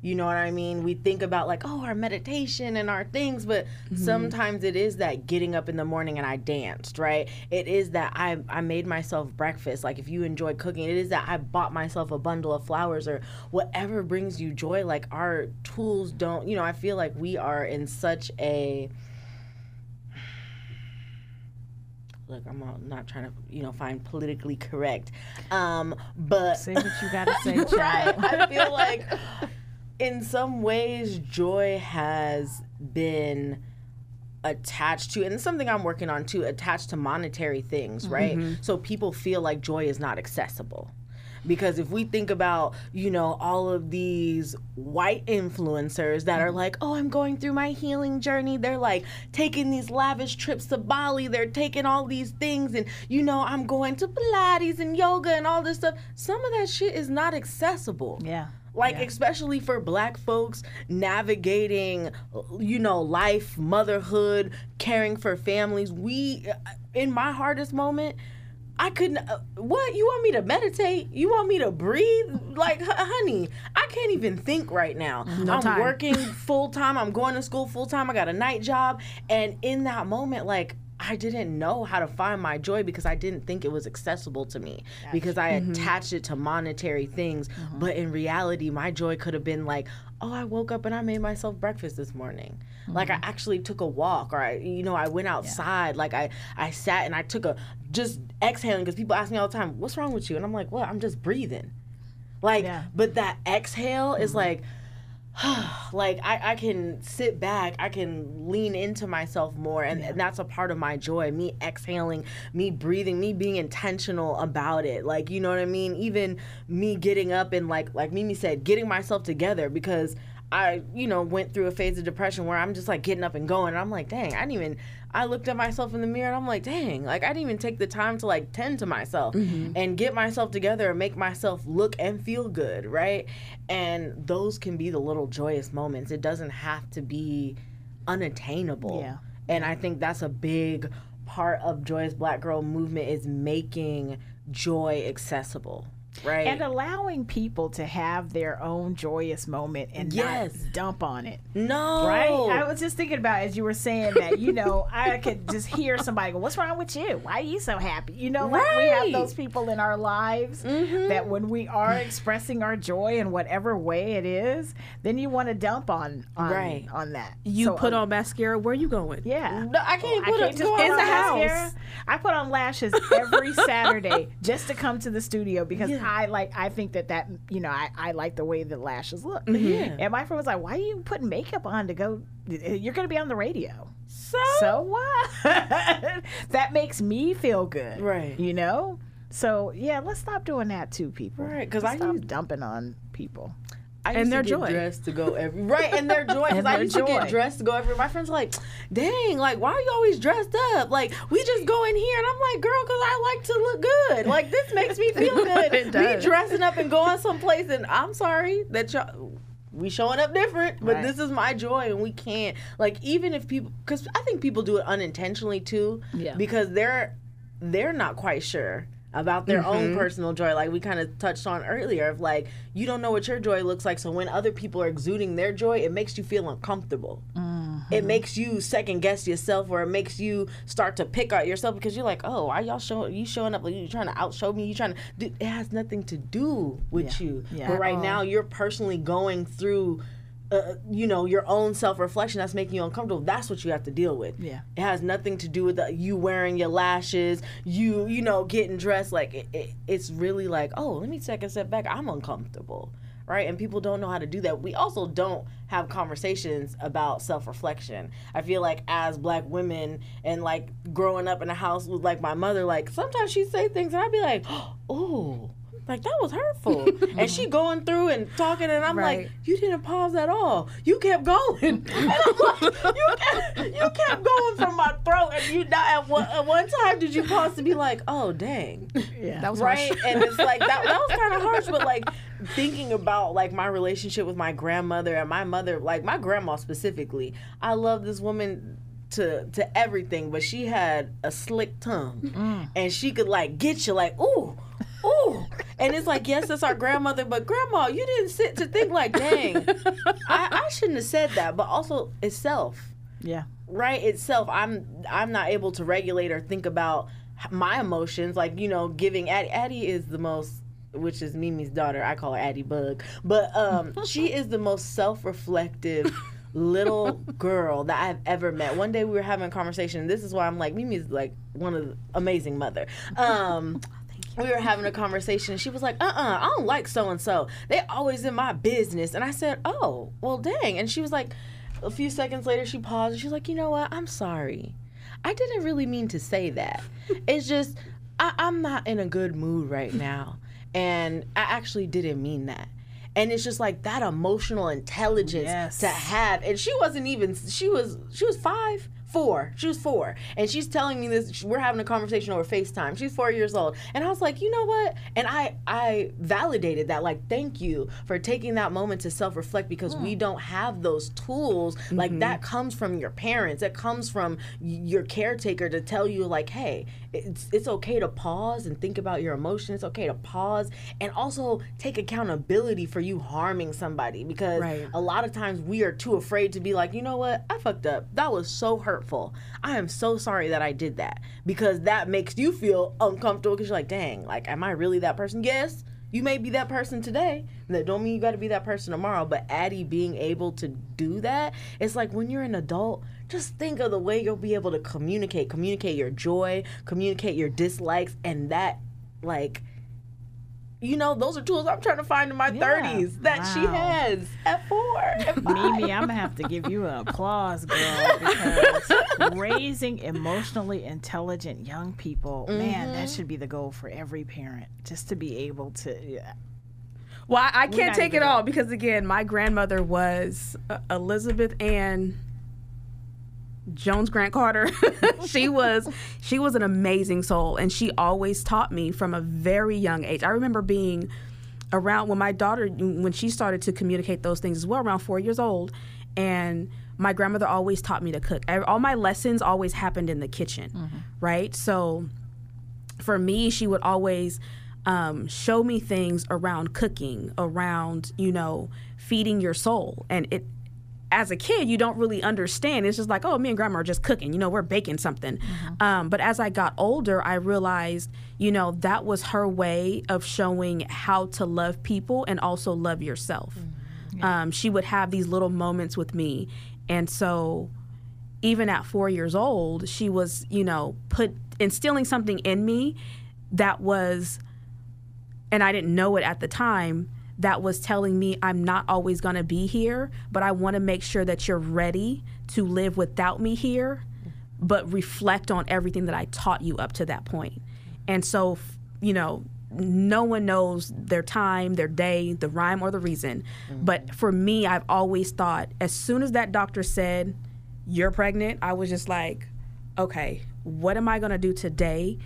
C: you know what I mean? We think about like, oh, our meditation and our things, but mm-hmm. sometimes it is that getting up in the morning and I danced, right? It is that I I made myself breakfast. Like if you enjoy cooking, it is that I bought myself a bundle of flowers or whatever brings you joy. Like our tools don't, you know, I feel like we are in such a look, I'm not trying to, you know, find politically correct. Um, but
A: say what you gotta say,
C: right? I feel like in some ways, joy has been attached to and something I'm working on too attached to monetary things right? Mm-hmm. so people feel like joy is not accessible. Because if we think about you know all of these white influencers that are mm-hmm. like oh i'm going through my healing journey they're like taking these lavish trips to bali they're taking all these things and you know i'm going to pilates and yoga and all this stuff. Some of that shit is not accessible.
A: Yeah
C: like yeah. especially for black folks navigating you know life motherhood caring for families we in my hardest moment I couldn't. Uh, what you want me to meditate? You want me to breathe? Like, h- honey, I can't even think right now.
B: No
C: I'm
B: time.
C: working full time. I'm going to school full time. I got a night job, and in that moment, like. I didn't know how to find my joy because I didn't think it was accessible to me because I mm-hmm. attached it to monetary things. Mm-hmm. But in reality, my joy could have been like, oh, I woke up and I made myself breakfast this morning. Like I mm-hmm. actually took a walk or I, you know, I went outside. Like I, I sat and I took a just exhaling because people ask me all the time, what's wrong with you? And I'm like, well, I'm just breathing. Like,
A: Yeah.
C: but that exhale is like, like I, I can sit back i can lean into myself more and, and that's a part of my joy me exhaling me breathing me being intentional about it. Like you know what i mean? Even me getting up and like like mimi said getting myself together because i you know went through a phase of depression where i'm just like getting up and going. And i'm like dang i didn't even i looked at myself in the mirror and i'm like dang like i didn't even take the time to like tend to myself mm-hmm. and get myself together and make myself look and feel good right? And those can be the little joyous moments. It doesn't have to be unattainable.
A: Yeah.
C: and i think that's a big part of joyous black girl movement is making joy accessible right
A: And allowing people to have their own joyous moment and
C: Yes.
A: not dump on it.
C: no
A: Right? I was just thinking about as you were saying that, you know, I could just hear somebody go, What's wrong with you? Why are you so happy? You know, like we have those people in our lives that when we are expressing our joy in whatever way it is, then you want to dump on on,
C: Right.
A: on that.
B: You
A: So,
B: put
A: uh,
B: on mascara. Where are you going?
A: Yeah.
C: No, I can't
A: I
C: put
A: can't
C: a,
A: just
C: go
A: put
B: in
A: on
B: the
C: on
B: house.
A: mascara. I put on lashes every Saturday just to come to the studio because I like. I think that that you know I, I like the way the lashes look. Mm-hmm.
C: Yeah.
A: And my friend was like, "Why are you putting makeup on to go? You're going to be on the radio."
C: So,
A: So what? that makes me feel good,
C: Right.
A: You know. So yeah, let's stop doing that too, people.
C: Right, 'cause
A: Let's
C: I
A: stop
C: used-
A: dumping on people.
C: I
B: And their
C: to
B: joy.
C: dressed to go every right, and their joy. Because I used to
A: joy.
C: get dressed to go every. My friends are like, "Dang, like why are you always dressed up? Like we just go in here." And I'm like, "Girl, because I like to look good. Like this makes me feel good. Me dressing up and going someplace, and I'm sorry that y'all." We showing up different, but
A: Right.
C: this is my joy, and we can't like even if people, because I think people do it unintentionally too,
A: Yeah.
C: because they're they're not quite sure about their own mm-hmm. personal joy like we kind of touched on earlier of like you don't know what your joy looks like so when other people are exuding their joy it makes you feel uncomfortable. Mm-hmm. It makes you second guess yourself or it makes you start to pick out yourself because you're like oh why y'all showing you showing up like you trying to outshow me you trying to do it has nothing to do with
A: Yeah.
C: you.
A: Yeah.
C: but right oh. now you're personally going through uh, you know your own self-reflection that's making you uncomfortable that's what you have to deal with.
A: Yeah.
C: it has nothing to do with the, you wearing your lashes you you know getting dressed. Like it, it, it's really like oh let me take a step back. I'm uncomfortable right? And people don't know how to do that. We also don't have conversations about self-reflection. I feel like as black women and like growing up in a house with like my mother like sometimes she'd say things and i'd be like oh like that was hurtful. And she going through and talking and i'm
B: Right.
C: like you didn't pause at all. You kept going. And i'm like you kept, you kept going from my throat and you not at one, at one time did you pause to be like oh dang.
A: Yeah.
B: That was
C: right?
B: harsh.
C: and it's like that, that was kind of harsh but like thinking about like my relationship with my grandmother and my mother like my grandma specifically i love this woman to to everything but she had a slick tongue. Mm. And she could like get you like ooh ooh. And it's like yes that's our grandmother but grandma you didn't sit to think like dang I, I shouldn't have said that. But also itself.
A: Yeah.
C: right? Itself i'm i'm not able to regulate or think about my emotions. Like you know giving addie addie is the most which is mimi's daughter. I call her addie bug. But um she is the most self-reflective little girl that i've ever met. One day we were having a conversation. And this is why i'm like mimi's like one of the amazing mother. Um we were having a conversation and she was like, uh uh I don't like so and so. They always in my business. And I said, oh, well, dang. And she was like, a few seconds later, she paused and she was like, you know what? I'm sorry. I didn't really mean to say that. It's just, I, I'm not in a good mood right now. And I actually didn't mean that. And it's just like that emotional intelligence
A: Yes.
C: to have. And she wasn't even, she was, she was five, four. She was four. And she's telling me this. We're having a conversation over FaceTime. She's four years old. And I was like, you know what? And I, I validated that. Like, thank you for taking that moment to self reflect because we hmm. don't have those tools. Like, mm-hmm. that comes from your parents. It comes from your caretaker to tell you, like, hey, it's, it's okay to pause and think about your emotions. It's okay to pause and also take accountability for you harming somebody because
B: Right.
C: a lot of times we are too afraid to be like, you know what, I fucked up. That was so hurtful. I am so sorry that I did that because that makes you feel uncomfortable because you're like, dang, like, am I really that person? Yes. You may be that person today. That don't mean you got to be that person tomorrow. But Addie being able to do that, it's like when you're an adult, just think of the way you'll be able to communicate, communicate your joy, communicate your dislikes, and that, like, you know, those are tools I'm trying to find in my
A: Yeah.
C: 30s that she has at four. five.
A: Mimi, I'm gonna have to give you an applause, girl, because raising emotionally intelligent young people, man,
C: Mm-hmm.
A: that should be the goal for every parent. Just to be able to, yeah.
B: Well, I, I can't take it all because again, my grandmother was uh, Elizabeth Ann Jones Grant Carter. she was she was an amazing soul, and she always taught me from a very young age. I remember being around when my daughter when she started to communicate those things as well, around four years old, and my grandmother always taught me to cook. I- All my lessons always happened in the kitchen, right? So for me, she would always um, show me things around cooking, around you know feeding your soul, and it. As a kid, you don't really understand. It's just like, oh, me and grandma are just cooking. You know, we're baking something. Um, but as I got older, I realized, you know, that was her way of showing how to love people and also love yourself. Um, she would have these little moments with me, and so even at four years old, she was, you know, put instilling something in me that was, and I didn't know it at the time, that was telling me I'm not always going to be here, but I want to make sure that you're ready to live without me here, but reflect on everything that I taught you up to that point. And so, you know, no one knows their time, their day, the rhyme, or the reason. Mm-hmm. But for me, I've always thought as soon as that doctor said, You're pregnant, I was just like, Okay, what am I going to do today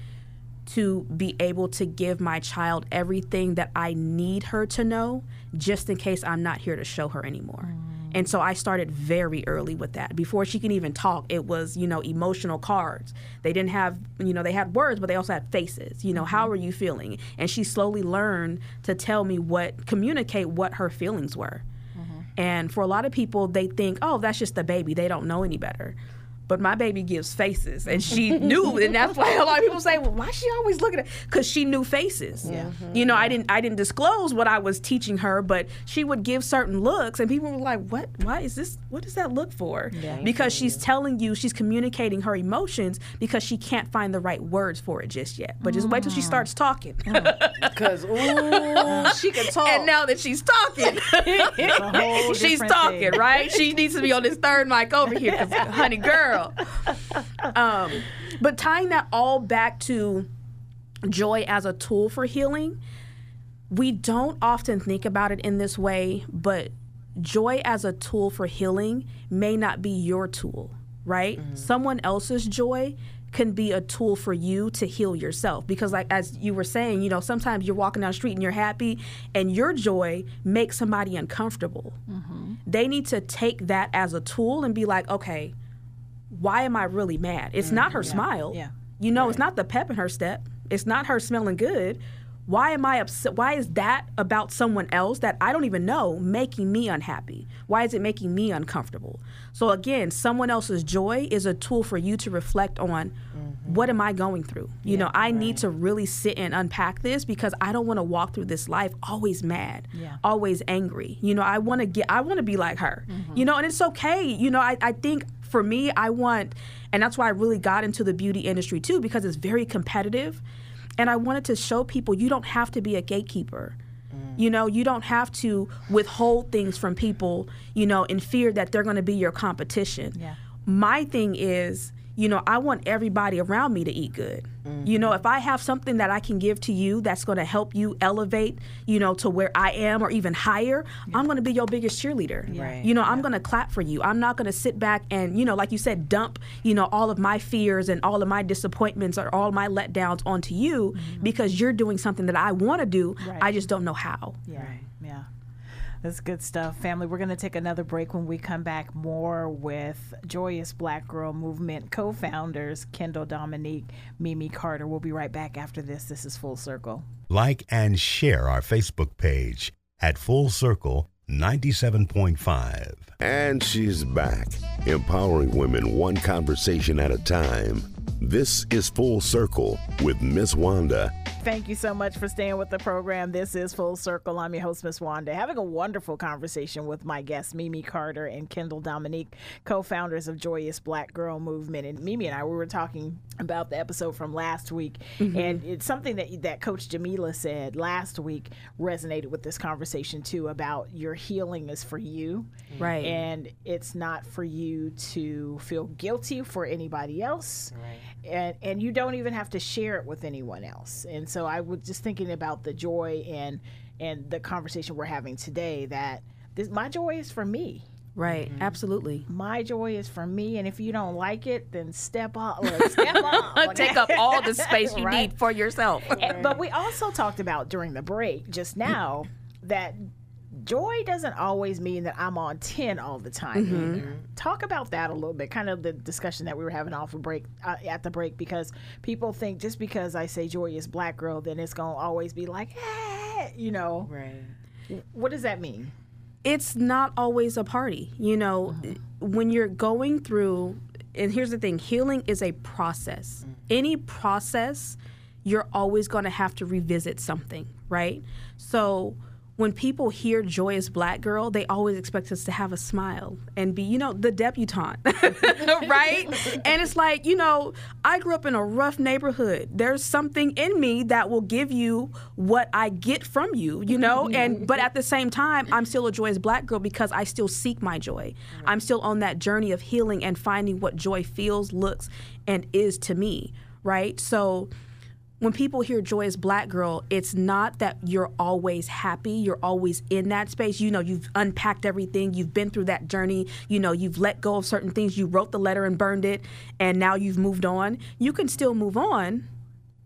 B: to be able to give my child everything that I need her to know just in case I'm not here to show her anymore. Mm. And so I started very early with that. Before she can even talk, it was, you know, emotional cards. They didn't have, you know, they had words, but they also had faces. You know, how mm-hmm. are you feeling? And she slowly learned to tell me what, communicate what her feelings were. Mm-hmm. And for a lot of people, they think, oh, that's just a baby. They don't know any better. But my baby gives faces, and she knew, and that's why a lot of people say, "Well, why is she always looking at?" Because she knew faces. Yeah. Mm-hmm. You know, I didn't, I didn't disclose what I was teaching her, but she would give certain looks, and people were like, "What? Why is this? What does that look for?" Yeah, Because she's telling you, she's communicating her emotions because she can't find the right words for it just yet. But just wait till she mm. starts talking.
C: Because, ooh, she can talk.
B: and now that she's talking,
A: It's a whole
B: she's talking,
A: thing.
B: right? She needs to be on this third mic over here, 'cause, honey, girl. Um, but tying that all back to joy as a tool for healing, we don't often think about it in this way, but joy as a tool for healing may not be your tool, right? Someone else's joy can be a tool for you to heal yourself because like as you were saying you know sometimes you're walking down the street and you're happy and your joy makes somebody uncomfortable. They need to take that as a tool and be like okay why am i really mad? It's mm, not her smile.
A: yeah.
B: you know it's not the pep in her step. It's not her smelling good. Why am i upset why is that about someone else that i don't even know making me unhappy? Why is it making me uncomfortable? So again someone else's joy is a tool for you to reflect on mm-hmm. what am i going through? You know i need to really sit and unpack this because i don't want to walk through this life always mad
A: Yeah.
B: always angry. You know i want to get i want to be like her. Mm-hmm. You know and it's okay. You know I, I think for me i want and that's why i really got into the beauty industry too because it's very competitive and I wanted to show people you don't have to be a gatekeeper. You know, you don't have to withhold things from people, you know, in fear that they're going to be your competition.
A: Yeah.
B: My thing is, you know, I want everybody around me to eat good. Mm-hmm. You know, if I have something that I can give to you that's going to help you elevate, you know, to where I am or even higher, yeah. I'm going to be your biggest cheerleader. Right. You know, I'm going to clap for you. I'm not going to sit back and, you know, like you said, dump, you know, all of my fears and all of my disappointments or all my letdowns onto you mm-hmm. because you're doing something that I want to do. Right. I just don't know how.
A: Yeah. Right. Yeah. That's good stuff. Family, we're going to take another break when we come back more with Joyous Black Girl Movement co founders Kendall Dominique, Mimi Carter. We'll be right back after this. This is Full Circle.
D: Like and share our Facebook page at Full Circle 97.5.
E: And she's back, empowering women one conversation at a time. This is Full Circle with Miss Wanda
A: Thank you so much for staying with the program. This is Full Circle. I'm your host, Miss Wanda, having a wonderful conversation with my guests, Mimi Carter and Kendall Dominique, co founders of Joyous Black Girl Movement. And Mimi and I, we were talking about the episode from last week. Mm-hmm. And it's something that, that Coach Jamila said last week resonated with this conversation too about your healing is for you.
B: Right.
A: And it's not for you to feel guilty for anybody else. Right. And, and you don't even have to share it with anyone else. And so I was just thinking about the joy and and the conversation we're having today that this my joy is for me.
B: Right, mm-hmm. absolutely.
A: My joy is for me, and if you don't like it, then step off. Step
B: off. Take up all the space you right? need for yourself.
A: and, but we also talked about during the break just now that joy doesn't always mean that I'm on 10 all the time. Mm-hmm. Talk about that a little bit, kind of the discussion that we were having off a break uh, at the break, because people think just because I say joy is black girl, then it's going to always be like, hey, you know.
C: Right.
A: What does that mean?
B: It's not always a party. You know, mm-hmm. when you're going through, and here's the thing healing is a process. Mm-hmm. Any process, you're always going to have to revisit something, right? So, when people hear joyous black girl, they always expect us to have a smile and be, you know, the debutante, right? and it's like, you know, I grew up in a rough neighborhood. There's something in me that will give you what I get from you, you know? and but at the same time, I'm still a joyous black girl because I still seek my joy. I'm still on that journey of healing and finding what joy feels, looks, and is to me, right? So when people hear joyous black girl, it's not that you're always happy, you're always in that space. You know, you've unpacked everything, you've been through that journey, you know, you've let go of certain things, you wrote the letter and burned it, and now you've moved on. You can still move on.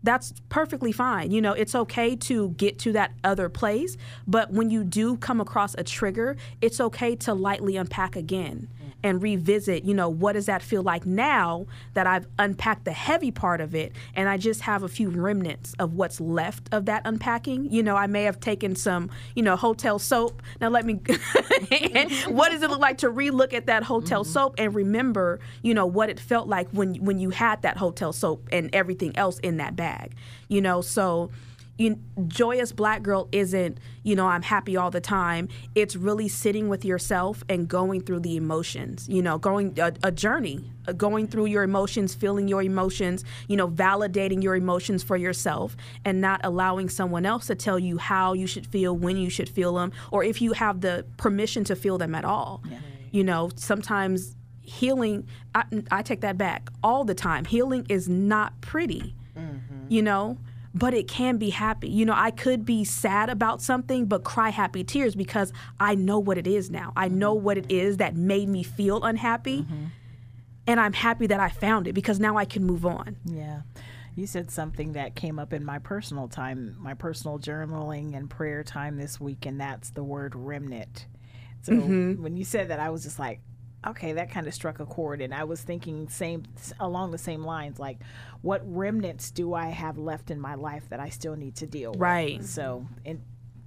B: That's perfectly fine. You know, it's okay to get to that other place, but when you do come across a trigger, it's okay to lightly unpack again and revisit, you know, what does that feel like now that I've unpacked the heavy part of it and I just have a few remnants of what's left of that unpacking. You know, I may have taken some, you know, hotel soap. Now let me what does it look like to relook at that hotel mm-hmm. soap and remember, you know, what it felt like when when you had that hotel soap and everything else in that bag. You know, so you, joyous black girl isn't you know i'm happy all the time. It's really sitting with yourself and going through the emotions you know going a, a journey uh, going through your emotions feeling your emotions you know validating your emotions for yourself and not allowing someone else to tell you how you should feel when you should feel them or if you have the permission to feel them at all. Yeah. you know sometimes healing I, I, take that back all the time. Healing is not pretty. Mm-hmm. You know but it can be happy. You know, I could be sad about something, but cry happy tears because I know what it is now. I know what it is that made me feel unhappy. Mm-hmm. And I'm happy that I found it because now I can move on.
A: Yeah. You said something that came up in my personal time, my personal journaling and prayer time this week, and that's the word remnant. So mm-hmm. when you said that, I was just like, okay, that kind of struck a chord, and I was thinking same along the same lines, like, what remnants do I have left in my life that I still need to deal
B: with? Right.
A: So, and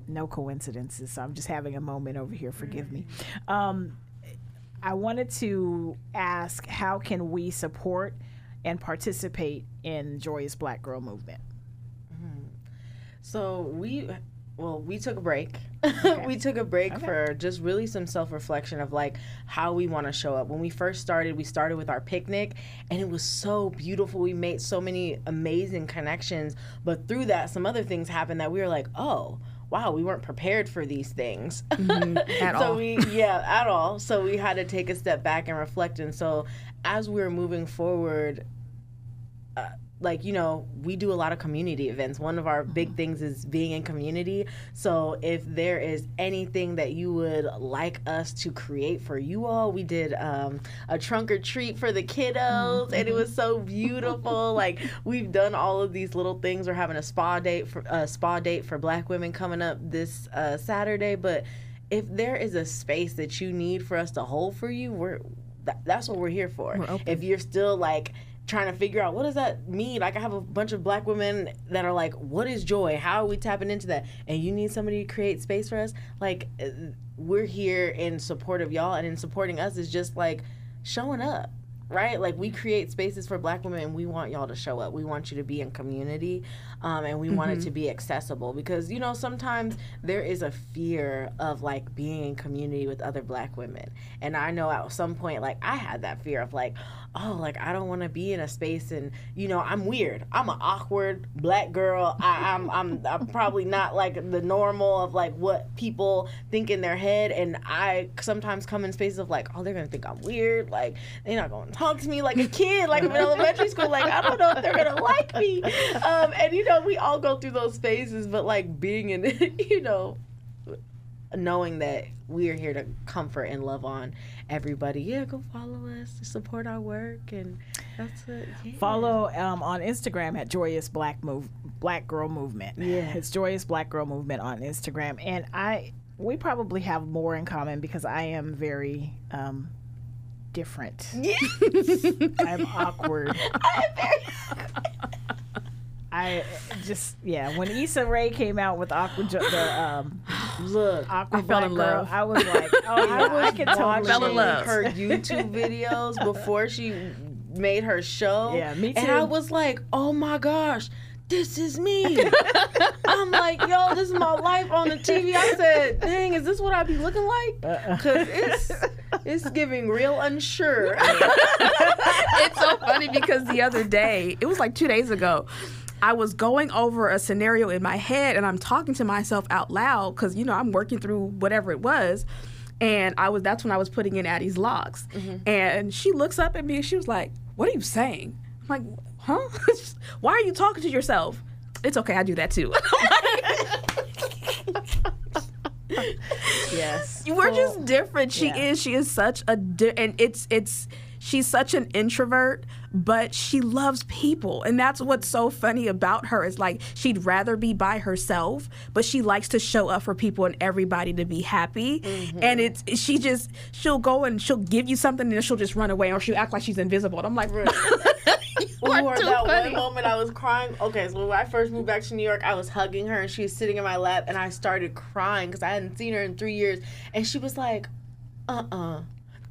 A: no coincidences. So I'm just having a moment over here. Forgive me. Um, I wanted to ask, how can we support and participate in Joyous Black Girl Movement?
C: Mm-hmm. So we well, we took a break. Okay. we took a break okay. for just really some self reflection of like how we want to show up. When we first started, we started with our picnic and it was so beautiful. We made so many amazing connections. But through that, some other things happened that we were like, oh, wow, we weren't prepared for these things.
B: Mm-hmm. At
C: so
B: all.
C: we yeah, at all. So we had to take a step back and reflect. And so as we were moving forward, uh, like you know we do a lot of community events. One of our big things is being in community. So if there is anything that you would like us to create for you all we did um, a trunk or treat for the kiddos and it was so beautiful. Like we've done all of these little things. We're having a spa date for a spa date for black women coming up this uh, saturday. But if there is a space that you need for us to hold for you we're that, that's what we're here for.
B: We're
C: if you're still like trying to figure out what does that mean? Like i have a bunch of black women that are like what is joy? How are we tapping into that? And you need somebody to create space for us? Like uh, we're here in support of y'all and in supporting us is just like showing up right? Like we create spaces for black women and we want y'all to show up. We want you to be in community um, and we want it to be accessible. Because you know sometimes there is a fear of like being in community with other black women. And i know at some point like i had that fear of like oh like i don't want to be in a space and you know i'm weird. I'm an awkward black girl. I, I'm, I'm i'm probably not like the normal of like what people think in their head. And i sometimes come in spaces of like oh they're gonna think i'm weird. Like they're not gonna talk to me like a kid like in elementary school. Like i don't know if they're gonna like me. Um, and you know we all go through those phases. But like being in you know knowing that we are here to comfort and love on everybody yeah go follow us support our work and that's it yeah.
A: Follow um, on Instagram at Joyous Black Move Black Girl Movement.
C: Yeah.
A: it's Joyous Black Girl Movement on Instagram, and I we probably have more in common because I am very um, different. Yes. I'm awkward. I'm very awkward. I just yeah. When Issa Rae came out with Awkward, Jo- the um,
C: look
A: Awkward
B: I fell
A: Black
B: in
A: Girl,
B: love.
A: I was like, oh yeah, I,
C: I
A: can
C: was
A: totally
B: Fell in
C: watching
B: love.
C: her YouTube videos before she made her show.
A: Yeah, me too. And.
C: I was like, oh my gosh, this is me. I'm like, yo, this is my life on the TV. I said, dang, is this what I be looking like? Because it's it's giving real unsure.
B: it's so funny because the other day, it was like two days ago, I was going over a scenario in my head and I'm talking to myself out loud because, you know, I'm working through whatever it was. And I was that's when I was putting in Addie's locs. Mm-hmm. And she looks up at me and she was like, What are you saying? I'm like, huh? Why are you talking to yourself? It's okay, I do that too.
A: yes.
B: We're just different. She
A: yeah.
B: is. She is such a di- and it's it's she's such an introvert, but she loves people, and that's what's so funny about her is like she'd rather be by herself, but she likes to show up for people and everybody to be happy. And it's she just she'll go and she'll give you something and then she'll just run away or she'll act like she's invisible. And I'm like, you are
C: or
B: too
C: that
B: funny.
C: one moment I was crying. Okay, so when I first moved back to New York, I was hugging her and she was sitting in my lap, and I started crying because I hadn't seen her in three years, and she was like, "Uh uh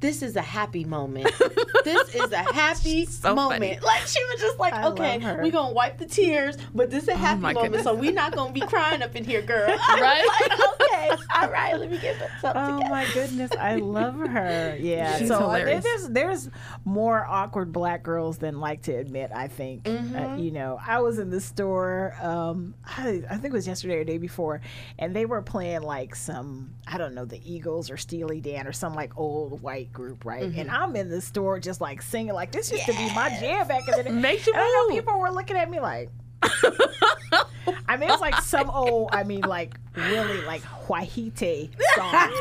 C: This is a happy moment. this is a happy
B: so
C: moment.
B: funny.
C: Like she was just like,
A: I
C: okay,
A: love her.
C: we gonna wipe the tears, but this is a happy
B: my
C: moment,
B: goodness.
C: so we're not gonna be crying up in here, girl.
B: Right?
C: like, okay, all right, let me get myself
A: Oh
C: together.
A: my goodness, I love her. Yeah,
B: She's
A: so uh,
B: hilarious.
A: there's there's more awkward black girls than like to admit. I think Uh, you know. I was in the store. Um, I, I think it was yesterday or day before, and they were playing like some I don't know the Eagles or Steely Dan or some like old white group, right? And mm-hmm. I'm in the store just like singing like this used to be my jam back in the day.
B: Makes you
A: and I know
B: move.
A: people were looking at me like. I mean, it's like some old, I mean, like really like Wahite song.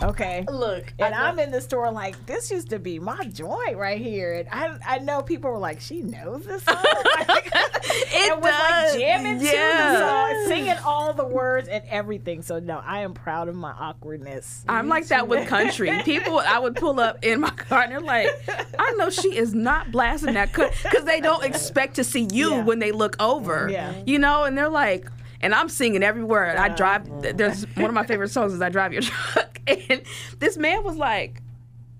A: Okay.
C: Look,
A: And
C: I
A: I'm in the store like, this used to be my joint right here. And I I know people were like, she knows this song.
B: It
A: and was
B: does.
A: like jamming to
B: Yeah.
A: the song, singing all the words and everything. So no, I am proud of my awkwardness.
B: I'm like that with country. People, I would pull up in my car and they're like, I know she is not blasting that because they don't expect to see you
A: Yeah.
B: when they look over.
A: Yeah.
B: You know, and they're like, and I'm singing every word. I drive, there's one of my favorite songs is I Drive Your Truck. And this man was like,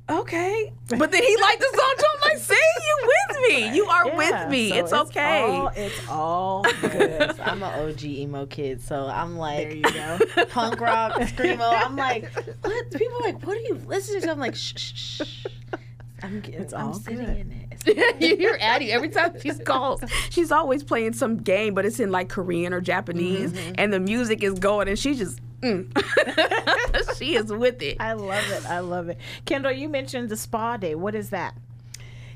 B: okay. But then he liked the song too. I'm like, see, you with me. You are
A: Yeah,
B: with me.
A: so
B: it's okay.
A: All, it's all good.
C: I'm an OG emo kid, so I'm
A: there
C: like
A: you go.
C: punk rock, screamo. I'm like, what? People are like, what are you listening to? I'm like, shh, shh, shh. I'm, getting,
A: It's
C: I'm
A: all
C: sitting
A: good.
C: in it. eyes.
B: you hear Addie every time she's called. She's always playing some game, but it's in like Korean or Japanese,
A: Mm-hmm.
B: and the music is going, and she just. Mm. she is with it.
A: I love it. I love it. Kendall, you mentioned the spa day. What is that?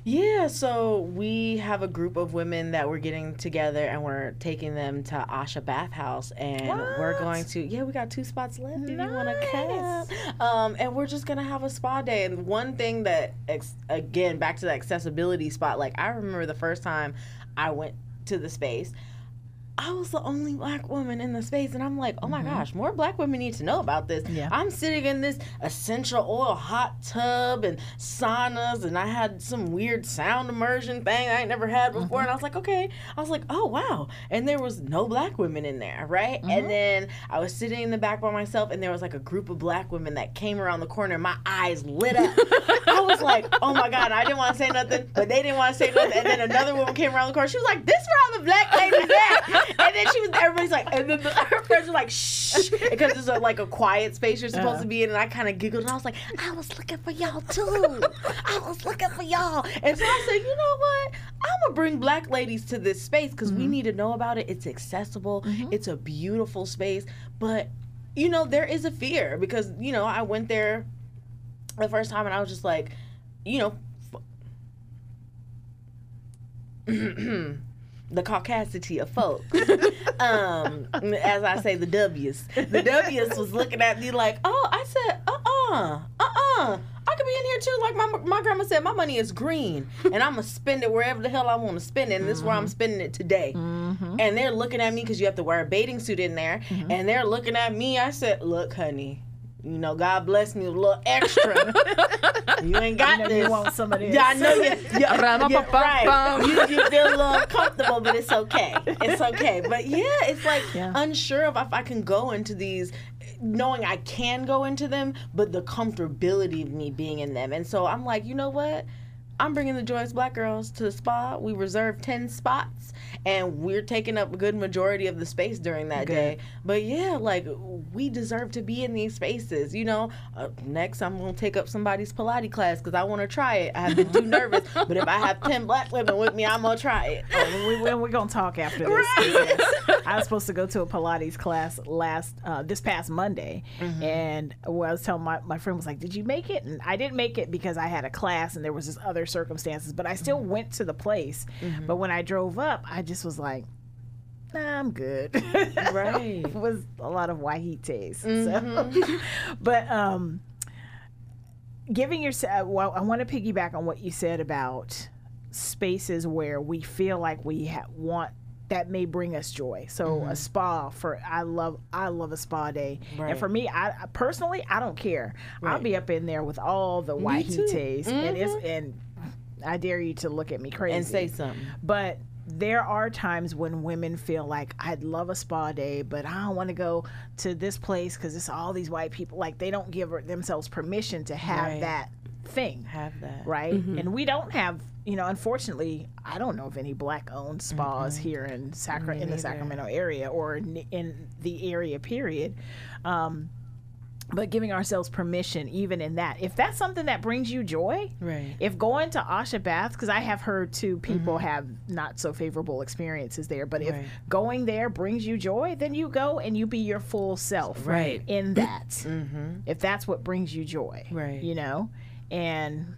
C: Yeah, so we have a group of women that we're getting together and we're taking them to Asha Bathhouse and we're going to yeah, we got two spots left if you want to
A: Nice.
C: come. Um and we're just going to have a spa day and one thing that ex- again back to the accessibility spot like I remember the first time I went to the space I was the only black woman in the space, and I'm like, oh my mm-hmm. gosh, more black women need to know about this.
A: Yeah.
C: I'm sitting in this essential oil hot tub and saunas, and I had some weird sound immersion thing I never had before, mm-hmm. and I was like, okay. I was like, oh wow, and there was no black women in there, right? And mm-hmm. then I was sitting in the back by myself, and there was like a group of black women that came around the corner, and my eyes lit up. I was like, oh my god, I didn't want to say nothing, but they didn't want to say nothing, and then another woman came around the corner. She was like, this where all the black ladies at? And then she was, everybody's like, and then the, her friends were like, shh, because it's a, like a quiet space you're supposed
A: Uh-huh.
C: to be in. And I kind of giggled, and I was like, I was looking for y'all too. I was looking for y'all. And so I said, you know what? I'm gonna bring black ladies to this space because we need to know about it. It's accessible. It's a beautiful space, but you know there is a fear because you know I went there the first time and I was just like, you know. the caucasity of folk. um, as I say, the W's. The W's was looking at me like, oh, I said, uh uh-uh, uh, I could be in here too. Like my my grandma said, my money is green, and I'm gonna spend it wherever the hell I want to spend it. And this is where I'm spending it today. And they're looking at me because you have to wear a bathing suit in there, and they're looking at me. I said, look, honey. You know, God bless me with a little extra. you ain't got
A: I
C: this.
A: you want some of this.
C: Yeah, I know you. Yeah,
B: Ra-ba-ba-bum-bum.
C: right. You, you feel a little uncomfortable, but it's okay. It's okay. But yeah, it's like
A: Yeah.
C: unsure of if I can go into these, knowing I can go into them, but the comfortability of me being in them. And so I'm like, you know what? I'm bringing the Joyous Black Girls to the spa. We reserved 10 spots and we're taking up a good majority of the space during that day. But yeah, like we deserve to be in these spaces. You know, uh, next I'm going to take up somebody's Pilates class because I want to try it. I have been too nervous. But if I have 10 black women with me, I'm going to try it.
A: Oh, we, we, we're gonna talk after this. Yes. I was supposed to go to a Pilates class last uh, this past Monday, and well, I was telling my my friend was like, "Did you make it?" And I didn't make it because I had a class and there was this other circumstances. But I still mm-hmm. went to the place. Mm-hmm. But when I drove up, I just was like. Nah, I'm good.
C: Right.
A: it was a lot of wahites. So, mm-hmm. but um, giving yourself. Uh, well, I want to piggyback on what you said about spaces where we feel like we ha- want that may bring us joy. So a spa for I love I love a spa day,
C: Right.
A: and for me, I personally I don't care. I'll be up in there with all the wahites, and it's and I dare you to look at me crazy
C: And say something.
A: but there are times when women feel like I'd love a spa day, but I don't want to go to this place because it's all these white people. Like they don't give themselves permission to have
C: Right.
A: that thing,
C: Have that.
A: right? And we don't have, you know, unfortunately, I don't know of any black-owned spas here in Sacra in the Sacramento area or in, in the area. Period. Um, but giving ourselves permission, even in that, if that's something that brings you joy,
C: Right.
A: if going to Asha Bath, because I have heard too, people mm-hmm. have not so favorable experiences there. But if
C: Right.
A: going there brings you joy, then you go and you be your full self,
C: Right.
A: In that, mm-hmm. if that's what brings you joy,
C: Right.
A: You know, and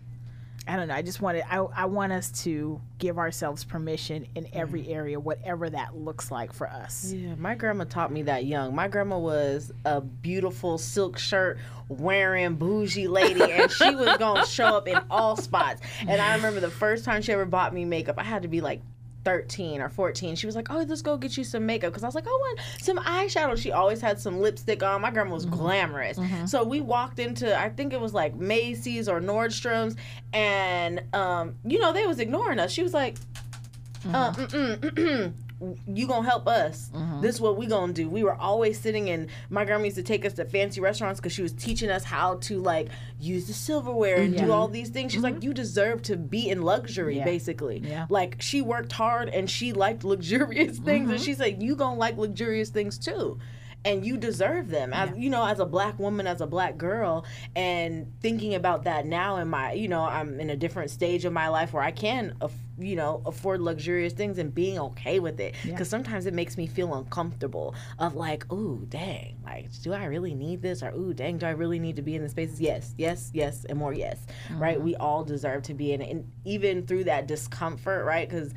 A: I don't know. I just wanted. I I want us to give ourselves permission in every mm. area, whatever that looks like for us.
C: Yeah, my grandma taught me that young. My grandma was a beautiful silk shirt wearing bougie lady, and she was gonna show up in all spots. And I remember the first time she ever bought me makeup, I had to be like 13 or 14. She was like, "Oh, let's go get you some makeup," because I was like, "I want some eyeshadow." She always had some lipstick on. My grandma was glamorous, so we walked into I think it was like Macy's or Nordstrom's, and um, you know they was ignoring us. She was like, uh, mm-mm, mm-mm. you gonna help us. Mm-hmm. This is what we gonna do. We were always sitting in. My grandma used to take us to fancy restaurants because she was teaching us how to like use the silverware and do all these things. She's like, mm-hmm. you deserve to be in luxury,
A: Yeah.
C: basically.
A: Yeah.
C: Like she worked hard and she liked luxurious things, and mm-hmm. she said, you gonna like luxurious things too. And you deserve them. As you know as a black woman as a black girl and thinking about that now in my you know i'm in a different stage of my life where i can you know afford luxurious things and being okay with it. Because sometimes it makes me feel uncomfortable of like ooh dang like do i really need this? or ooh dang do i really need to be in the spaces? Yes yes yes and more yes right? Mm-hmm. We all deserve to be in it and even through that discomfort right? Because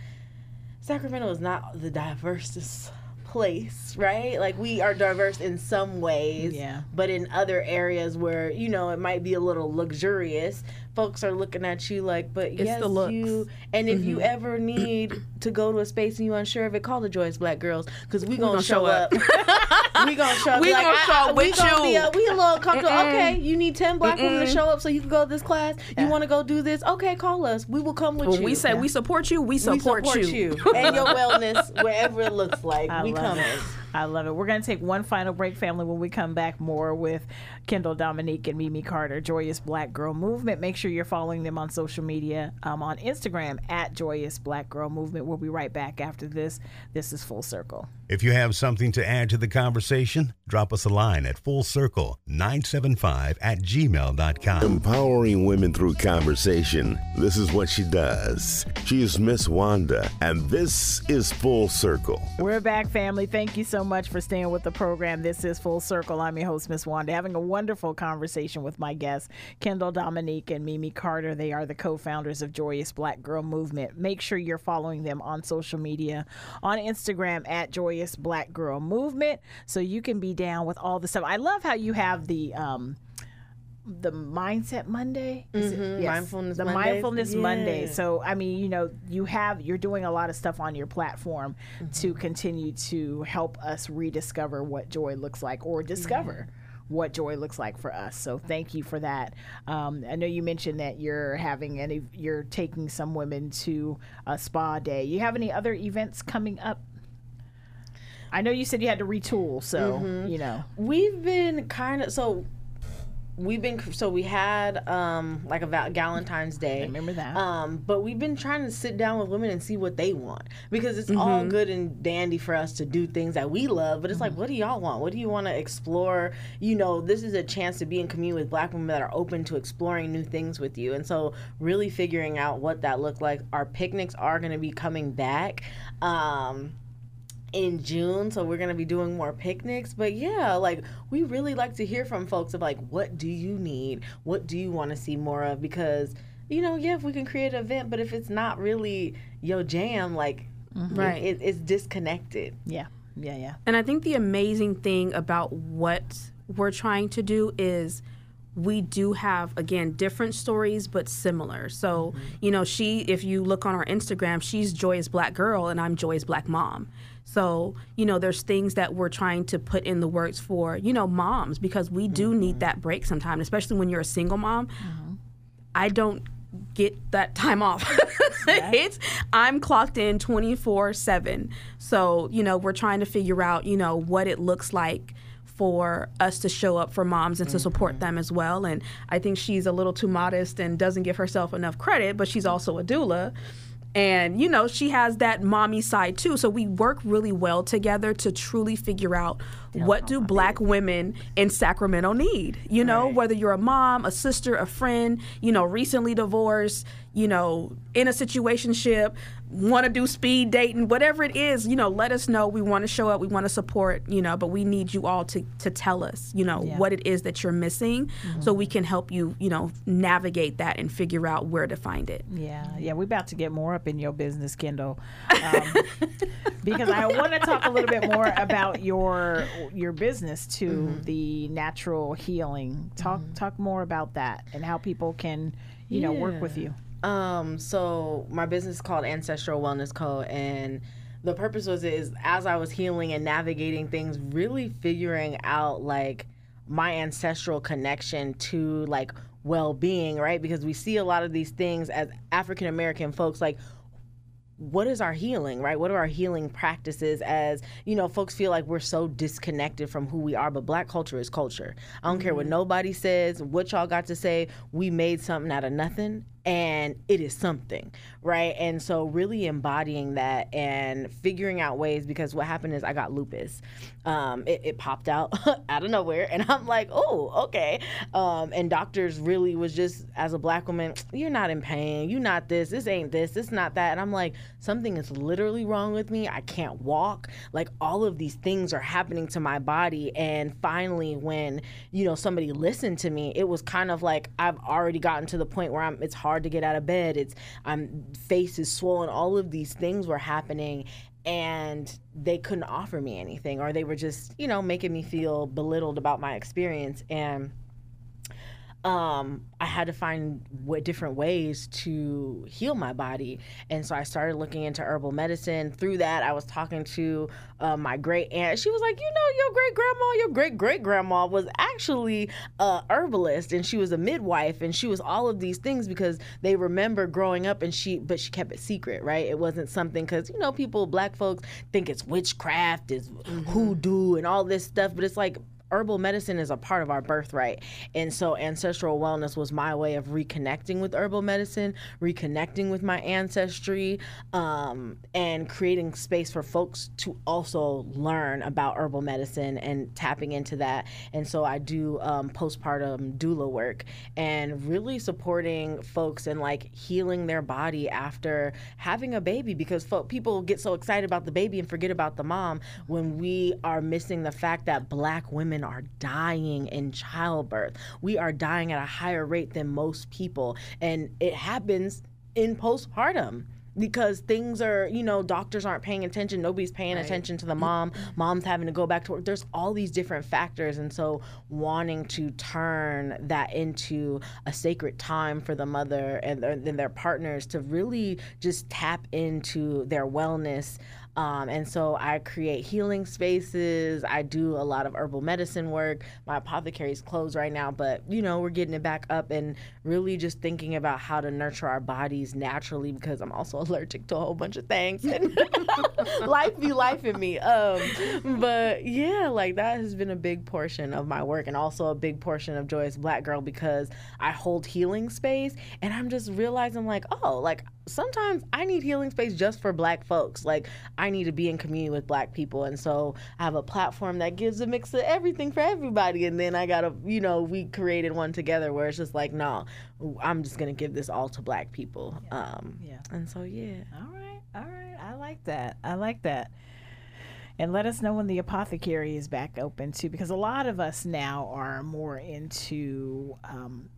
C: Sacramento is not the diversest place, right? Like we are diverse in some ways,
A: Yeah.
C: but in other areas where you know it might be a little luxurious, folks are looking at you like, but yes,
B: the looks.
C: you. And if you mm-hmm. ever need to go to a space and you're unsure of it, call the Joyous Black Girls because we gonna,
B: gonna
C: show
B: show
C: up. we gonna show up.
B: We
C: like,
B: gonna show up
C: we
B: with
C: Be
B: you.
C: a, we a little comfortable.
B: Mm-mm.
C: Okay, you need ten black women to show up so you can go to this class. You want to go do this? Okay, call us. We will come with
B: When
C: you.
B: we say we support you, we
C: We
B: support, you.
C: and your wellness wherever it looks like.
A: I
C: we coming.
A: it. I love it. We're going to take one final break, family. When we come back, more with Kendall Dominique and Mimi Carter, Joyous Black Girl Movement. Make sure you're following them on social media, um, on Instagram at Joyous Black Girl Movement. We'll be right back after this. This is Full Circle.
D: If you have something to add to the conversation, drop us a line at Full Circle 975 at gmail.com.
E: Empowering women through conversation. This is what she does. She is Miss Wanda, and this is Full Circle.
A: We're back, family. Thank you so much for staying with the program. This is Full Circle. I'm your host, Miss Wanda, having a wonderful conversation with my guests, Kendall Dominique and Mimi Carter. They are the co founders of Joyous Black Girl Movement. Make sure you're following them on social media on Instagram at Joyous Black Girl Movement so you can be down with all the stuff. I love how you have the. Um, the mindset Monday, Is it-
C: Mhm, Mindfulness
A: the
C: Mondays.
A: mindfulness Monday. So I mean, you know, you have you're doing a lot of stuff on your platform to continue to help us rediscover what joy looks like or discover what joy looks like for us. So thank you for that. Um, I know you mentioned that you're having any you're taking some women to a spa day. You have any other events coming up? I know you said you had to retool, so you know.
C: We've been kind of so. We've been so we had um like a Val- Valentine's Day.
A: I remember that.
C: Um, but we've been trying to sit down with women and see what they want because it's all good and dandy for us to do things that we love, but it's like, what do y'all want? What do you want to explore? You know, this is a chance to be in community with Black women that are open to exploring new things with you, and so really figuring out what that looked like. Our picnics are going to be coming back. Um, in June, so we're gonna be doing more picnics. But yeah, like we really like to hear from folks of like, what do you need? What do you want to see more of? Because you know, yeah, if we can create an event, but if it's not really your jam, like mm-hmm.
B: Right.
C: it, it's disconnected.
A: Yeah. Yeah, yeah.
B: And I think the amazing thing about what we're trying to do is we do have again different stories but similar. So, mm-hmm. you know, she if you look on our Instagram, she's Joyous Black Girl and I'm Joyous Black Mom. So, you know, there's things that we're trying to put in the works for, you know, moms because we do need mm-hmm. that break sometimes, especially when you're a single mom. Mm-hmm. I don't get that time off. it's I'm clocked in 24/7. So, you know, we're trying to figure out, you know, what it looks like for us to show up for moms and to support mm-hmm. them as well. And I think she's a little too modest and doesn't give herself enough credit, but she's also a doula. And, you know, she has that mommy side too. So we work really well together to truly figure out what do black women in Sacramento need? You know, whether you're a mom, a sister, a friend, you know, recently divorced, you know, in a situationship, want to do speed dating, whatever it is, you know, let us know. We want to show up, we want to support, you know, but we need you all to to tell us, you know, what it is that you're missing mm-hmm. so we can help you, you know, navigate that and figure out where to find it.
A: Yeah, yeah, we're about to get more up in your business, Kendall, um, because I want to talk a little bit more about your your business too, mm-hmm. the natural healing. Talk mm-hmm. talk more about that and how people can, you know, work with you.
C: Um, so my business is called Ancestral Wellness Co. and the purpose was is as I was healing and navigating things, really figuring out like my ancestral connection to like well being, right? Because we see a lot of these things as African American folks like what is our healing right? What are our healing practices as you know folks feel like we're so disconnected from who we are but black culture is culture. I don't care what nobody says what y'all got to say. We made something out of nothing and it is something, right? And so really embodying that and figuring out ways because what happened is I got lupus. Um, it, it, popped out out of nowhere, and I'm like, oh, okay. Um, and doctors really was just as a black woman, you're not in pain, you're not this, this ain't this, this not that, and I'm like, something is literally wrong with me. I can't walk. Like all of these things are happening to my body, and finally, when you know somebody listened to me, it was kind of like I've already gotten to the point where I'm. It's hard to get out of bed. It's I'm face is swollen. All of these things were happening, and they couldn't offer me anything or they were just you know making me feel belittled about my experience and um, I had to find w- different ways to heal my body. And so I started looking into herbal medicine. Through that, I was talking to uh, my great aunt. She was like, You know, your great grandma, your great great grandma was actually a herbalist and she was a midwife and she was all of these things because they remember growing up and she, but she kept it secret, right? It wasn't something because, you know, people, black folks think it's witchcraft, is mm-hmm. hoodoo and all this stuff. But it's like, herbal medicine is a part of our birthright. And so ancestral wellness was my way of reconnecting with herbal medicine, reconnecting with my ancestry, um, and creating space for folks to also learn about herbal medicine and tapping into that. And so I do um, postpartum doula work and really supporting folks and like healing their body after having a baby because fo- people get so excited about the baby and forget about the mom when we are missing the fact that black women women are dying in childbirth. We are dying at a higher rate than most people. And it happens in postpartum because things are, you know, doctors aren't paying attention, nobody's paying right. attention to the mm-hmm. mom, mom's having to go back to work. There's all these different factors. And so, wanting to turn that into a sacred time for the mother and and their partners to really just tap into their wellness um, and so I create healing spaces. I do a lot of herbal medicine work. My apothecary is closed right now, but you know, we're getting it back up and really just thinking about how to nurture our bodies naturally because I'm also allergic to a whole bunch of things. And life be life in me. Um, but yeah, like that has been a big portion of my work and also a big portion of Joyous Black Girl because I hold healing space and I'm just realizing like, oh, like sometimes I need healing space just for black folks. Like I need to be in community with black people. And so I have a platform that gives a mix of everything for everybody. And then I got a, you know, we created one together where it's just like, no, I'm just going to give this all to black people. Yeah. Um, yeah. And so, yeah.
A: All right. All right. I like that. I like that. And let us know when the apothecary is back open too, because a lot of us now are more into um,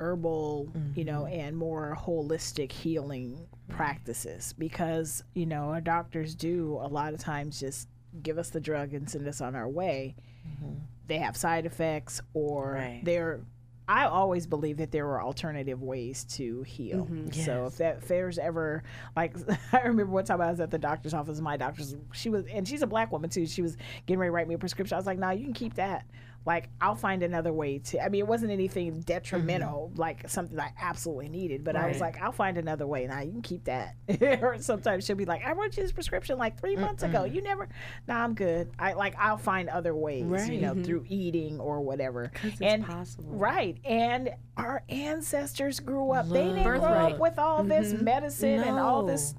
A: herbal, mm-hmm. you know, mm-hmm. and more holistic healing practices because, you know, our doctors do a lot of times just give us the drug and send us on our way. Mm-hmm. They have side effects or right. they're I always believe that there are alternative ways to heal. Mm-hmm, yes. So if that if there's ever like I remember one time I was at the doctor's office, my doctor's she was and she's a black woman too. She was getting ready to write me a prescription. I was like, "Nah, you can keep that." Like I'll find another way to. I mean, it wasn't anything detrimental, mm-hmm. like something I absolutely needed, but right. I was like, I'll find another way. Now you can keep that. or sometimes she'll be like, I wrote you this prescription like 3 Mm-mm. months ago. You never. Nah, I'm good. I like I'll find other ways, right. you know, mm-hmm. through eating or whatever.
C: and possible,
A: right? And our ancestors grew up. Love. They didn't grow up with all mm-hmm. this medicine no. and all this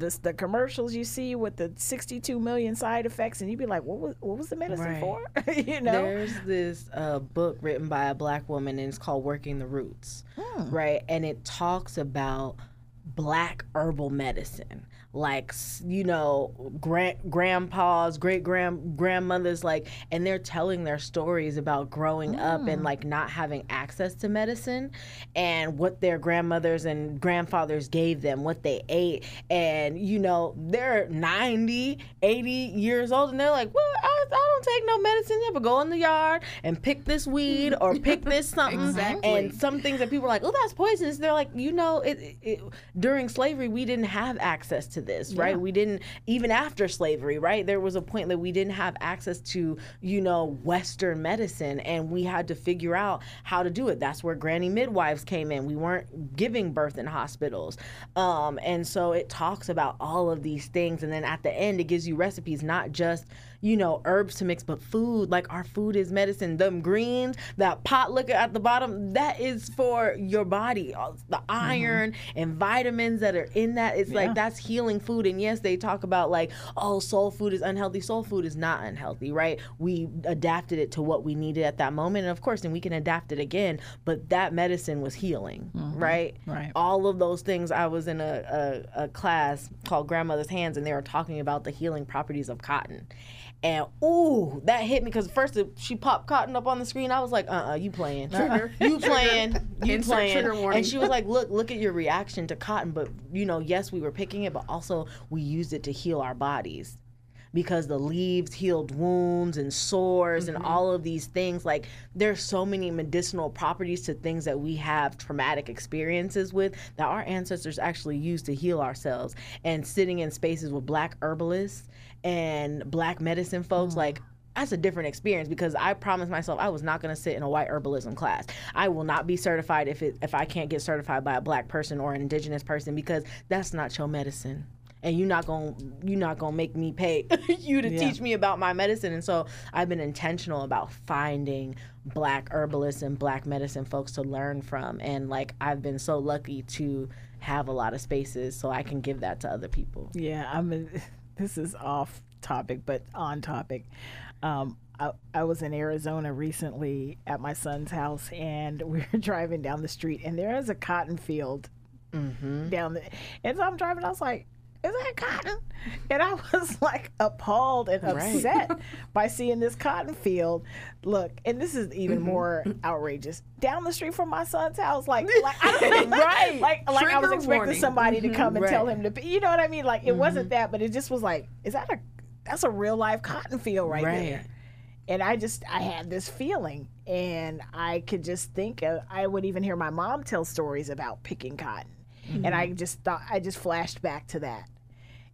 A: this the commercials you see with the 62 million side effects and you'd be like what was what was the medicine right. for you know
C: there's this uh, book written by a black woman and it's called working the roots hmm. right and it talks about black herbal medicine like you know grand grandpas great grand grandmothers like and they're telling their stories about growing mm. up and mm. like not having access to medicine and what their grandmothers and grandfathers gave them what they ate and you know they're 90 80 years old and they're like well I, I don't take no medicine yet but go in the yard and pick this weed or pick this something exactly. and some things that people are like oh that's poisonous they're like you know it, it, it during slavery we didn't have access to this, right? We didn't even after slavery, right? There was a point that we didn't have access to, you know, Western medicine, and we had to figure out how to do it. That's where granny midwives came in. We weren't giving birth in hospitals, um, and so it talks about all of these things, and then at the end, it gives you recipes, not just you know, herbs to mix, but food, like our food is medicine. Them greens, that pot liquor at the bottom, that is for your body. The iron mm-hmm. and vitamins that are in that, it's yeah. like that's healing food. And yes, they talk about like, oh, soul food is unhealthy. Soul food is not unhealthy, right? We adapted it to what we needed at that moment. And of course, then we can adapt it again. But that medicine was healing, mm-hmm. right?
A: Right.
C: All of those things. I was in a, a, a class called Grandmother's Hands, and they were talking about the healing properties of cotton. And ooh, that hit me because first she popped cotton up on the screen. I was like, uh, uh you playing? Trigger. You playing? You Insert playing? And she was like, look, look at your reaction to cotton. But you know, yes, we were picking it, but also we used it to heal our bodies because the leaves healed wounds and sores mm-hmm. and all of these things. Like there's so many medicinal properties to things that we have traumatic experiences with that our ancestors actually used to heal ourselves. And sitting in spaces with black herbalists and black medicine folks, mm. like that's a different experience because I promised myself I was not going to sit in a white herbalism class. I will not be certified if it if I can't get certified by a black person or an indigenous person because that's not your medicine and you're not gonna you're not gonna make me pay you to yeah. teach me about my medicine and so i've been intentional about finding black herbalists and black medicine folks to learn from and like i've been so lucky to have a lot of spaces so i can give that to other people
A: yeah i mean this is off topic but on topic um, I, I was in Arizona recently at my son's house, and we were driving down the street, and there is a cotton field mm-hmm. down there. And so I'm driving, I was like, is that cotton? And I was like appalled and upset right. by seeing this cotton field. Look, and this is even mm-hmm. more outrageous. Down the street from my son's house, like, like I right, like, like I was expecting warning. somebody mm-hmm. to come and right. tell him to, you know what I mean? Like, it mm-hmm. wasn't that, but it just was like, is that a, that's a real life cotton field right, right. there. And I just, I had this feeling, and I could just think, of, I would even hear my mom tell stories about picking cotton Mm-hmm. And I mm-hmm. just thought, I just flashed back to that.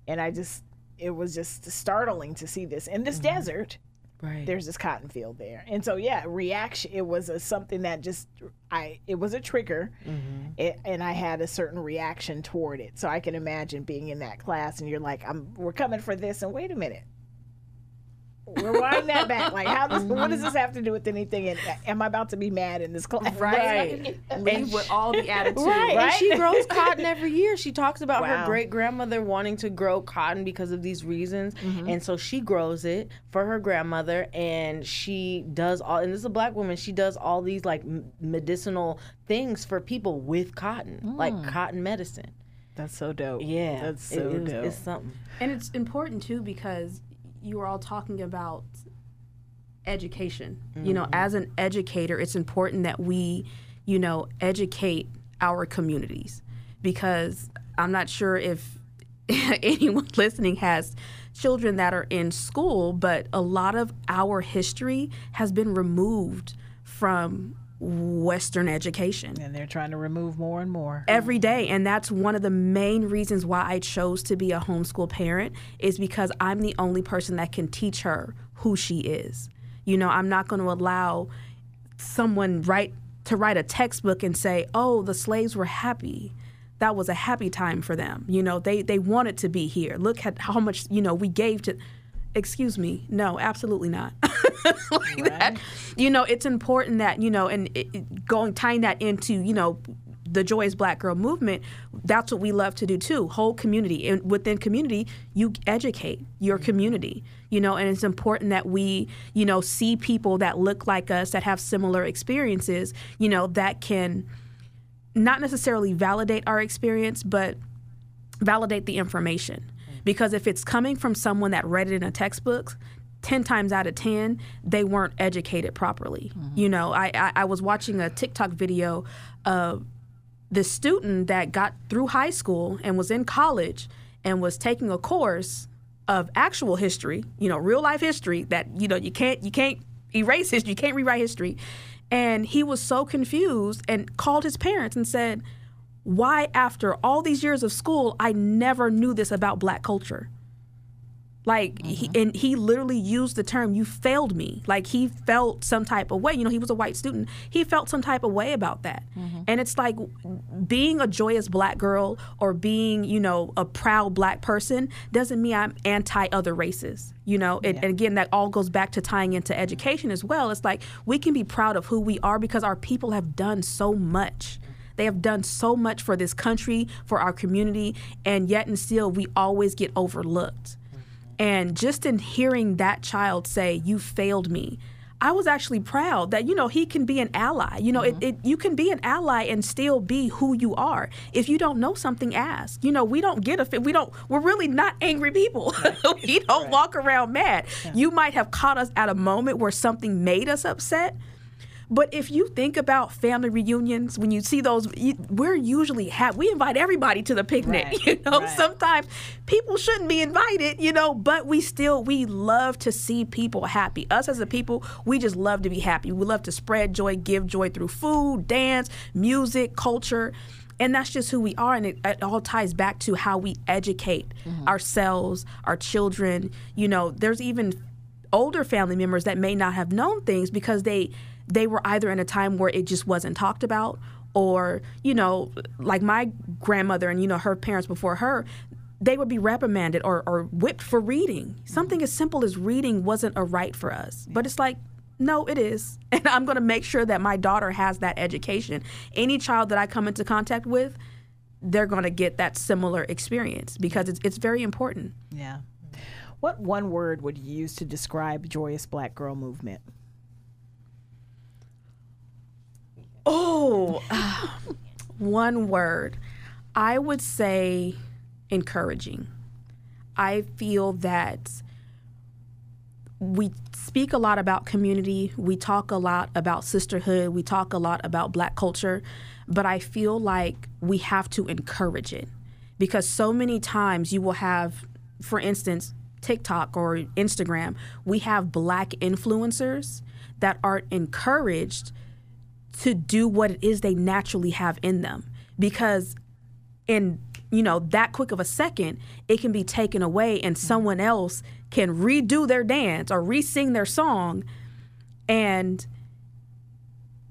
A: And I just, it was just startling to see this in this mm-hmm. desert. Right. There's this cotton field there. And so, yeah, reaction, it was a, something that just, I, it was a trigger. Mm-hmm. It, and I had a certain reaction toward it. So I can imagine being in that class and you're like, I'm, we're coming for this. And wait a minute Rewind that back. Like, how does what does this have to do with anything? And am I about to be mad in this class?
B: Right. Leave with all the attitude.
C: Right. right. And she grows cotton every year. She talks about wow. her great grandmother wanting to grow cotton because of these reasons, mm-hmm. and so she grows it for her grandmother, and she does all. And this is a black woman. She does all these like medicinal things for people with cotton, mm. like cotton medicine.
A: That's so dope.
C: Yeah,
A: that's so
C: it,
A: dope.
C: It's something,
B: and it's important too because you were all talking about education. Mm-hmm. You know, as an educator, it's important that we, you know, educate our communities because I'm not sure if anyone listening has children that are in school, but a lot of our history has been removed from Western education.
A: And they're trying to remove more and more.
B: Every day. And that's one of the main reasons why I chose to be a homeschool parent is because I'm the only person that can teach her who she is. You know, I'm not going to allow someone write to write a textbook and say, "Oh, the slaves were happy." That was a happy time for them. You know, they they wanted to be here. Look at how much, you know, we gave to excuse me. No absolutely not. Like right. that. You know it's important that you know and it, it, going tying that into you know the joyous black girl movement that's what we love to do too whole community. And within community you educate your mm-hmm. community you know and it's important that we you know see people that look like us that have similar experiences you know that can not necessarily validate our experience but validate the information because if it's coming from someone that read it in a textbook, 10 times out of 10 they weren't educated properly mm-hmm. you know I, I, I was watching a tiktok video of the student that got through high school and was in college and was taking a course of actual history you know real life history that you know you can't you can't erase history you can't rewrite history and he was so confused and called his parents and said why after all these years of school I never knew this about black culture. Like he, mm-hmm. and he literally used the term "you failed me." Like he felt some type of way. You know, he was a white student. He felt some type of way about that. Mm-hmm. And it's like being a joyous black girl or being, you know, a proud black person doesn't mean I'm anti other races. You know, and, and again, that all goes back to tying into education as well. It's like we can be proud of who we are because our people have done so much. They have done so much for this country, for our community, and yet and still we always get overlooked. And just in hearing that child say, You failed me, I was actually proud that, you know, he can be an ally. You know, it, mm-hmm. it, you can be an ally and still be who you are. If you don't know something, ask. You know, we don't get a we don't, we're really not angry people. we don't walk around mad. You might have caught us at a moment where something made us upset. But if you think about family reunions, when you see those, we're usually have we invite everybody to the picnic.
A: Right,
B: You know,
A: right.
B: sometimes people shouldn't be invited. You know, but we still we love to see people happy. Us as a people, we just love to be happy. We love to spread joy, give joy through food, dance, music, culture. And that's just who we are. And it, it all ties back to how we educate mm-hmm. ourselves, our children. You know, there's even older family members that may not have known things because they they were either in a time where it just wasn't talked about or you know like my grandmother and you know her parents before her they would be reprimanded or, or whipped for reading. Something as simple as reading wasn't a right for us. But it's like no it is. And i'm going to make sure that my daughter has that education. Any child that i come into contact with they're going to get that similar experience because it's, it's very important.
A: Yeah. What one word would you use to describe joyous black girl movement?
B: Oh, one word. I would say encouraging. I feel that we speak a lot about community, we talk a lot about sisterhood, we talk a lot about black culture, but I feel like we have to encourage it. Because so many times you will have, for instance, TikTok or Instagram, we have black influencers that aren't encouraged to do what it is they naturally have in them. Because in you know that quick of a second it can be taken away and mm-hmm. someone else can redo their dance or re-sing their song and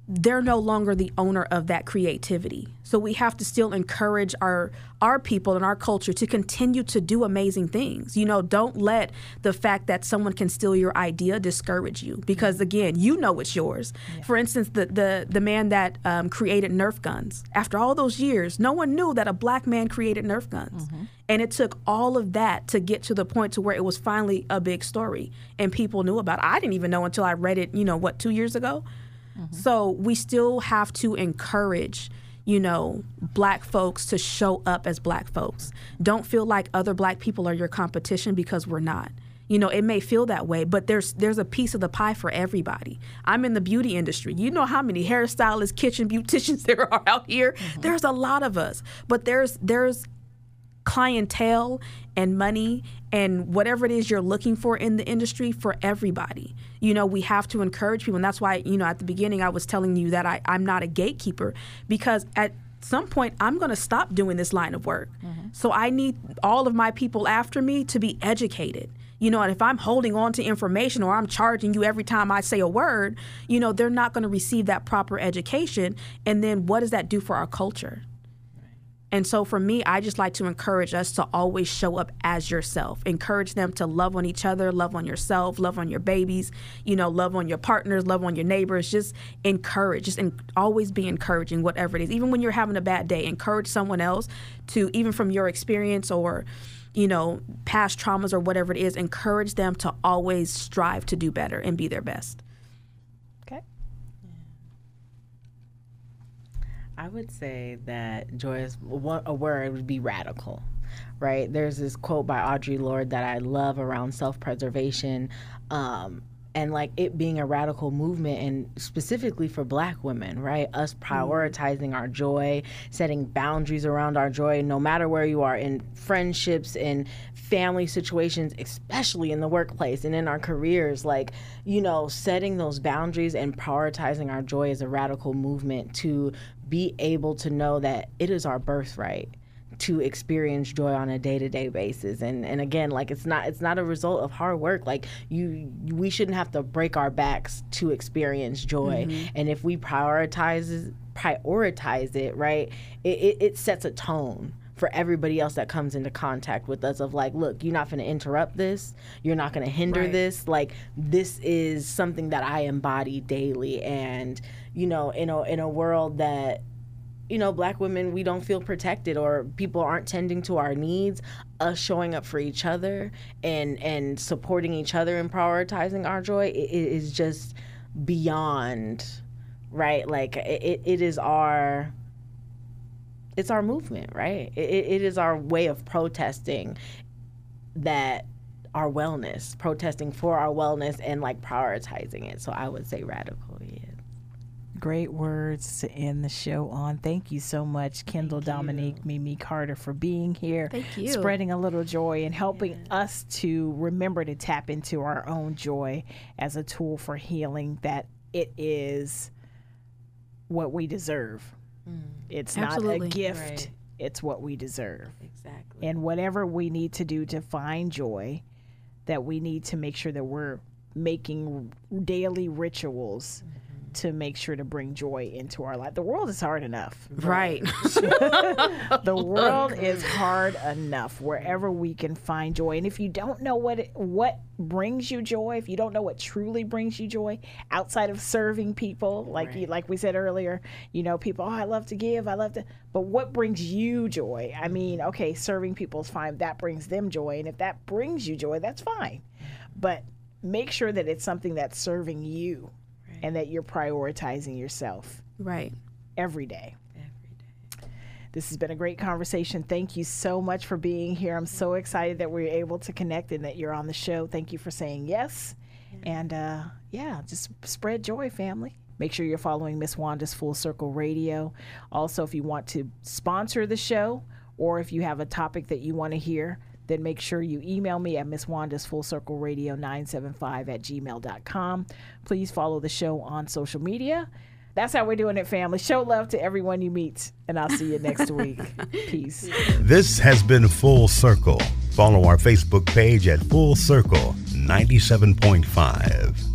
B: they're no longer the owner of that creativity. So we have to still encourage our our people and our culture to continue to do amazing things. You know, don't let the fact that someone can steal your idea discourage you because again, you know it's yours. For instance, the the the man that um, created Nerf guns. After all those years, no one knew that a black man created Nerf guns. And it took all of that to get to the point to where it was finally a big story and people knew about it. I didn't even know until I read it, you know, what, 2 years ago. Mm-hmm. So we still have to encourage, you know, black folks to show up as black folks. Don't feel like other black people are your competition because we're not. You know, it may feel that way, but there's there's a piece of the pie for everybody. I'm in the beauty industry. You know how many hairstylists, kitchen beauticians there are out here? Mm-hmm. There's a lot of us. But there's there's clientele and money and whatever it is you're looking for in the industry for everybody. You know, we have to encourage people. And that's why, you know, at the beginning I was telling you that I, I'm not a gatekeeper because at some point I'm going to stop doing this line of work. Mm-hmm. So I need all of my people after me to be educated. You know, and if I'm holding on to information or I'm charging you every time I say a word, you know, they're not going to receive that proper education. And then what does that do for our culture? And so for me, I just like to encourage us to always show up as yourself. Encourage them to love on each other, love on yourself, love on your babies, you know, love on your partners, love on your neighbors. Just encourage, just en- always be encouraging, whatever it is. Even when you're having a bad day, encourage someone else to, even from your experience or, you know, past traumas or whatever it is, encourage them to always strive to do better and be their best.
C: I would say that one, a word would be radical, right? There's this quote by Audre Lorde that I love around self-preservation, um, and like it being a radical movement, and specifically for Black women, right? Us prioritizing our joy, setting boundaries around our joy, no matter where you are in friendships, in family situations, especially in the workplace and in our careers, like you know, setting those boundaries and prioritizing our joy is a radical movement to be able to know that it is our birthright to experience joy on a day-to-day basis. And and again like it's not it's not a result of hard work. Like you we shouldn't have to break our backs to experience joy. Mm-hmm. and if we prioritize prioritize it right it, it, it sets a tone for everybody else that comes into contact with us of like look you're not going to interrupt this. You're not going to hinder right. this. Like this is something that i embody daily. And you know in a in a world that you know, black women, we don't feel protected or people aren't tending to our needs, us showing up for each other and and supporting each other and prioritizing our joy is just beyond right? Like it, it is our it's our movement right? It, it is our way of protesting that our wellness protesting for our wellness and like prioritizing it. So i would say radical yeah
A: great words to end the show on. Thank you so much, Kendall Thank Dominique, you. Mimi Carter, for being here.
B: Thank you.
A: Spreading a little joy and helping yeah. us to remember to tap into our own joy as a tool for healing, that it is what we deserve. Mm. It's Absolutely. not a gift, right. it's what we deserve.
C: Exactly.
A: And whatever we need to do to find joy, that we need to make sure that we're making daily rituals. Mm-hmm to make sure to bring joy into our life. The world is hard enough.
B: Right.
A: the world is hard enough wherever we can find joy. And if you don't know what it, what brings you joy, if you don't know what truly brings you joy outside of serving people, like right. you, like we said earlier, you know, people, oh, I love to give, I love to, but what brings you joy? I mean, okay, serving people is fine. That brings them joy. And if that brings you joy, that's fine. But make sure that it's something that's serving you and that you're prioritizing yourself.
B: Right.
A: Every day. This has been a great conversation. Thank you so much for being here. I'm so excited that we are able to connect and that you're on the show. Thank you for saying yes. And uh, yeah, just spread joy, family. Make sure you're following Miss Wanda's Full Circle Radio. Also, if you want to sponsor the show or if you have a topic that you want to hear, then make sure you email me at Miss Wanda's Full Circle Radio 975 at gmail.com. Please follow the show on social media. That's how we're doing it, family. Show love to everyone you meet, and I'll see you next week. Peace.
D: This has been Full Circle. Follow our Facebook page at Full Circle 97.5.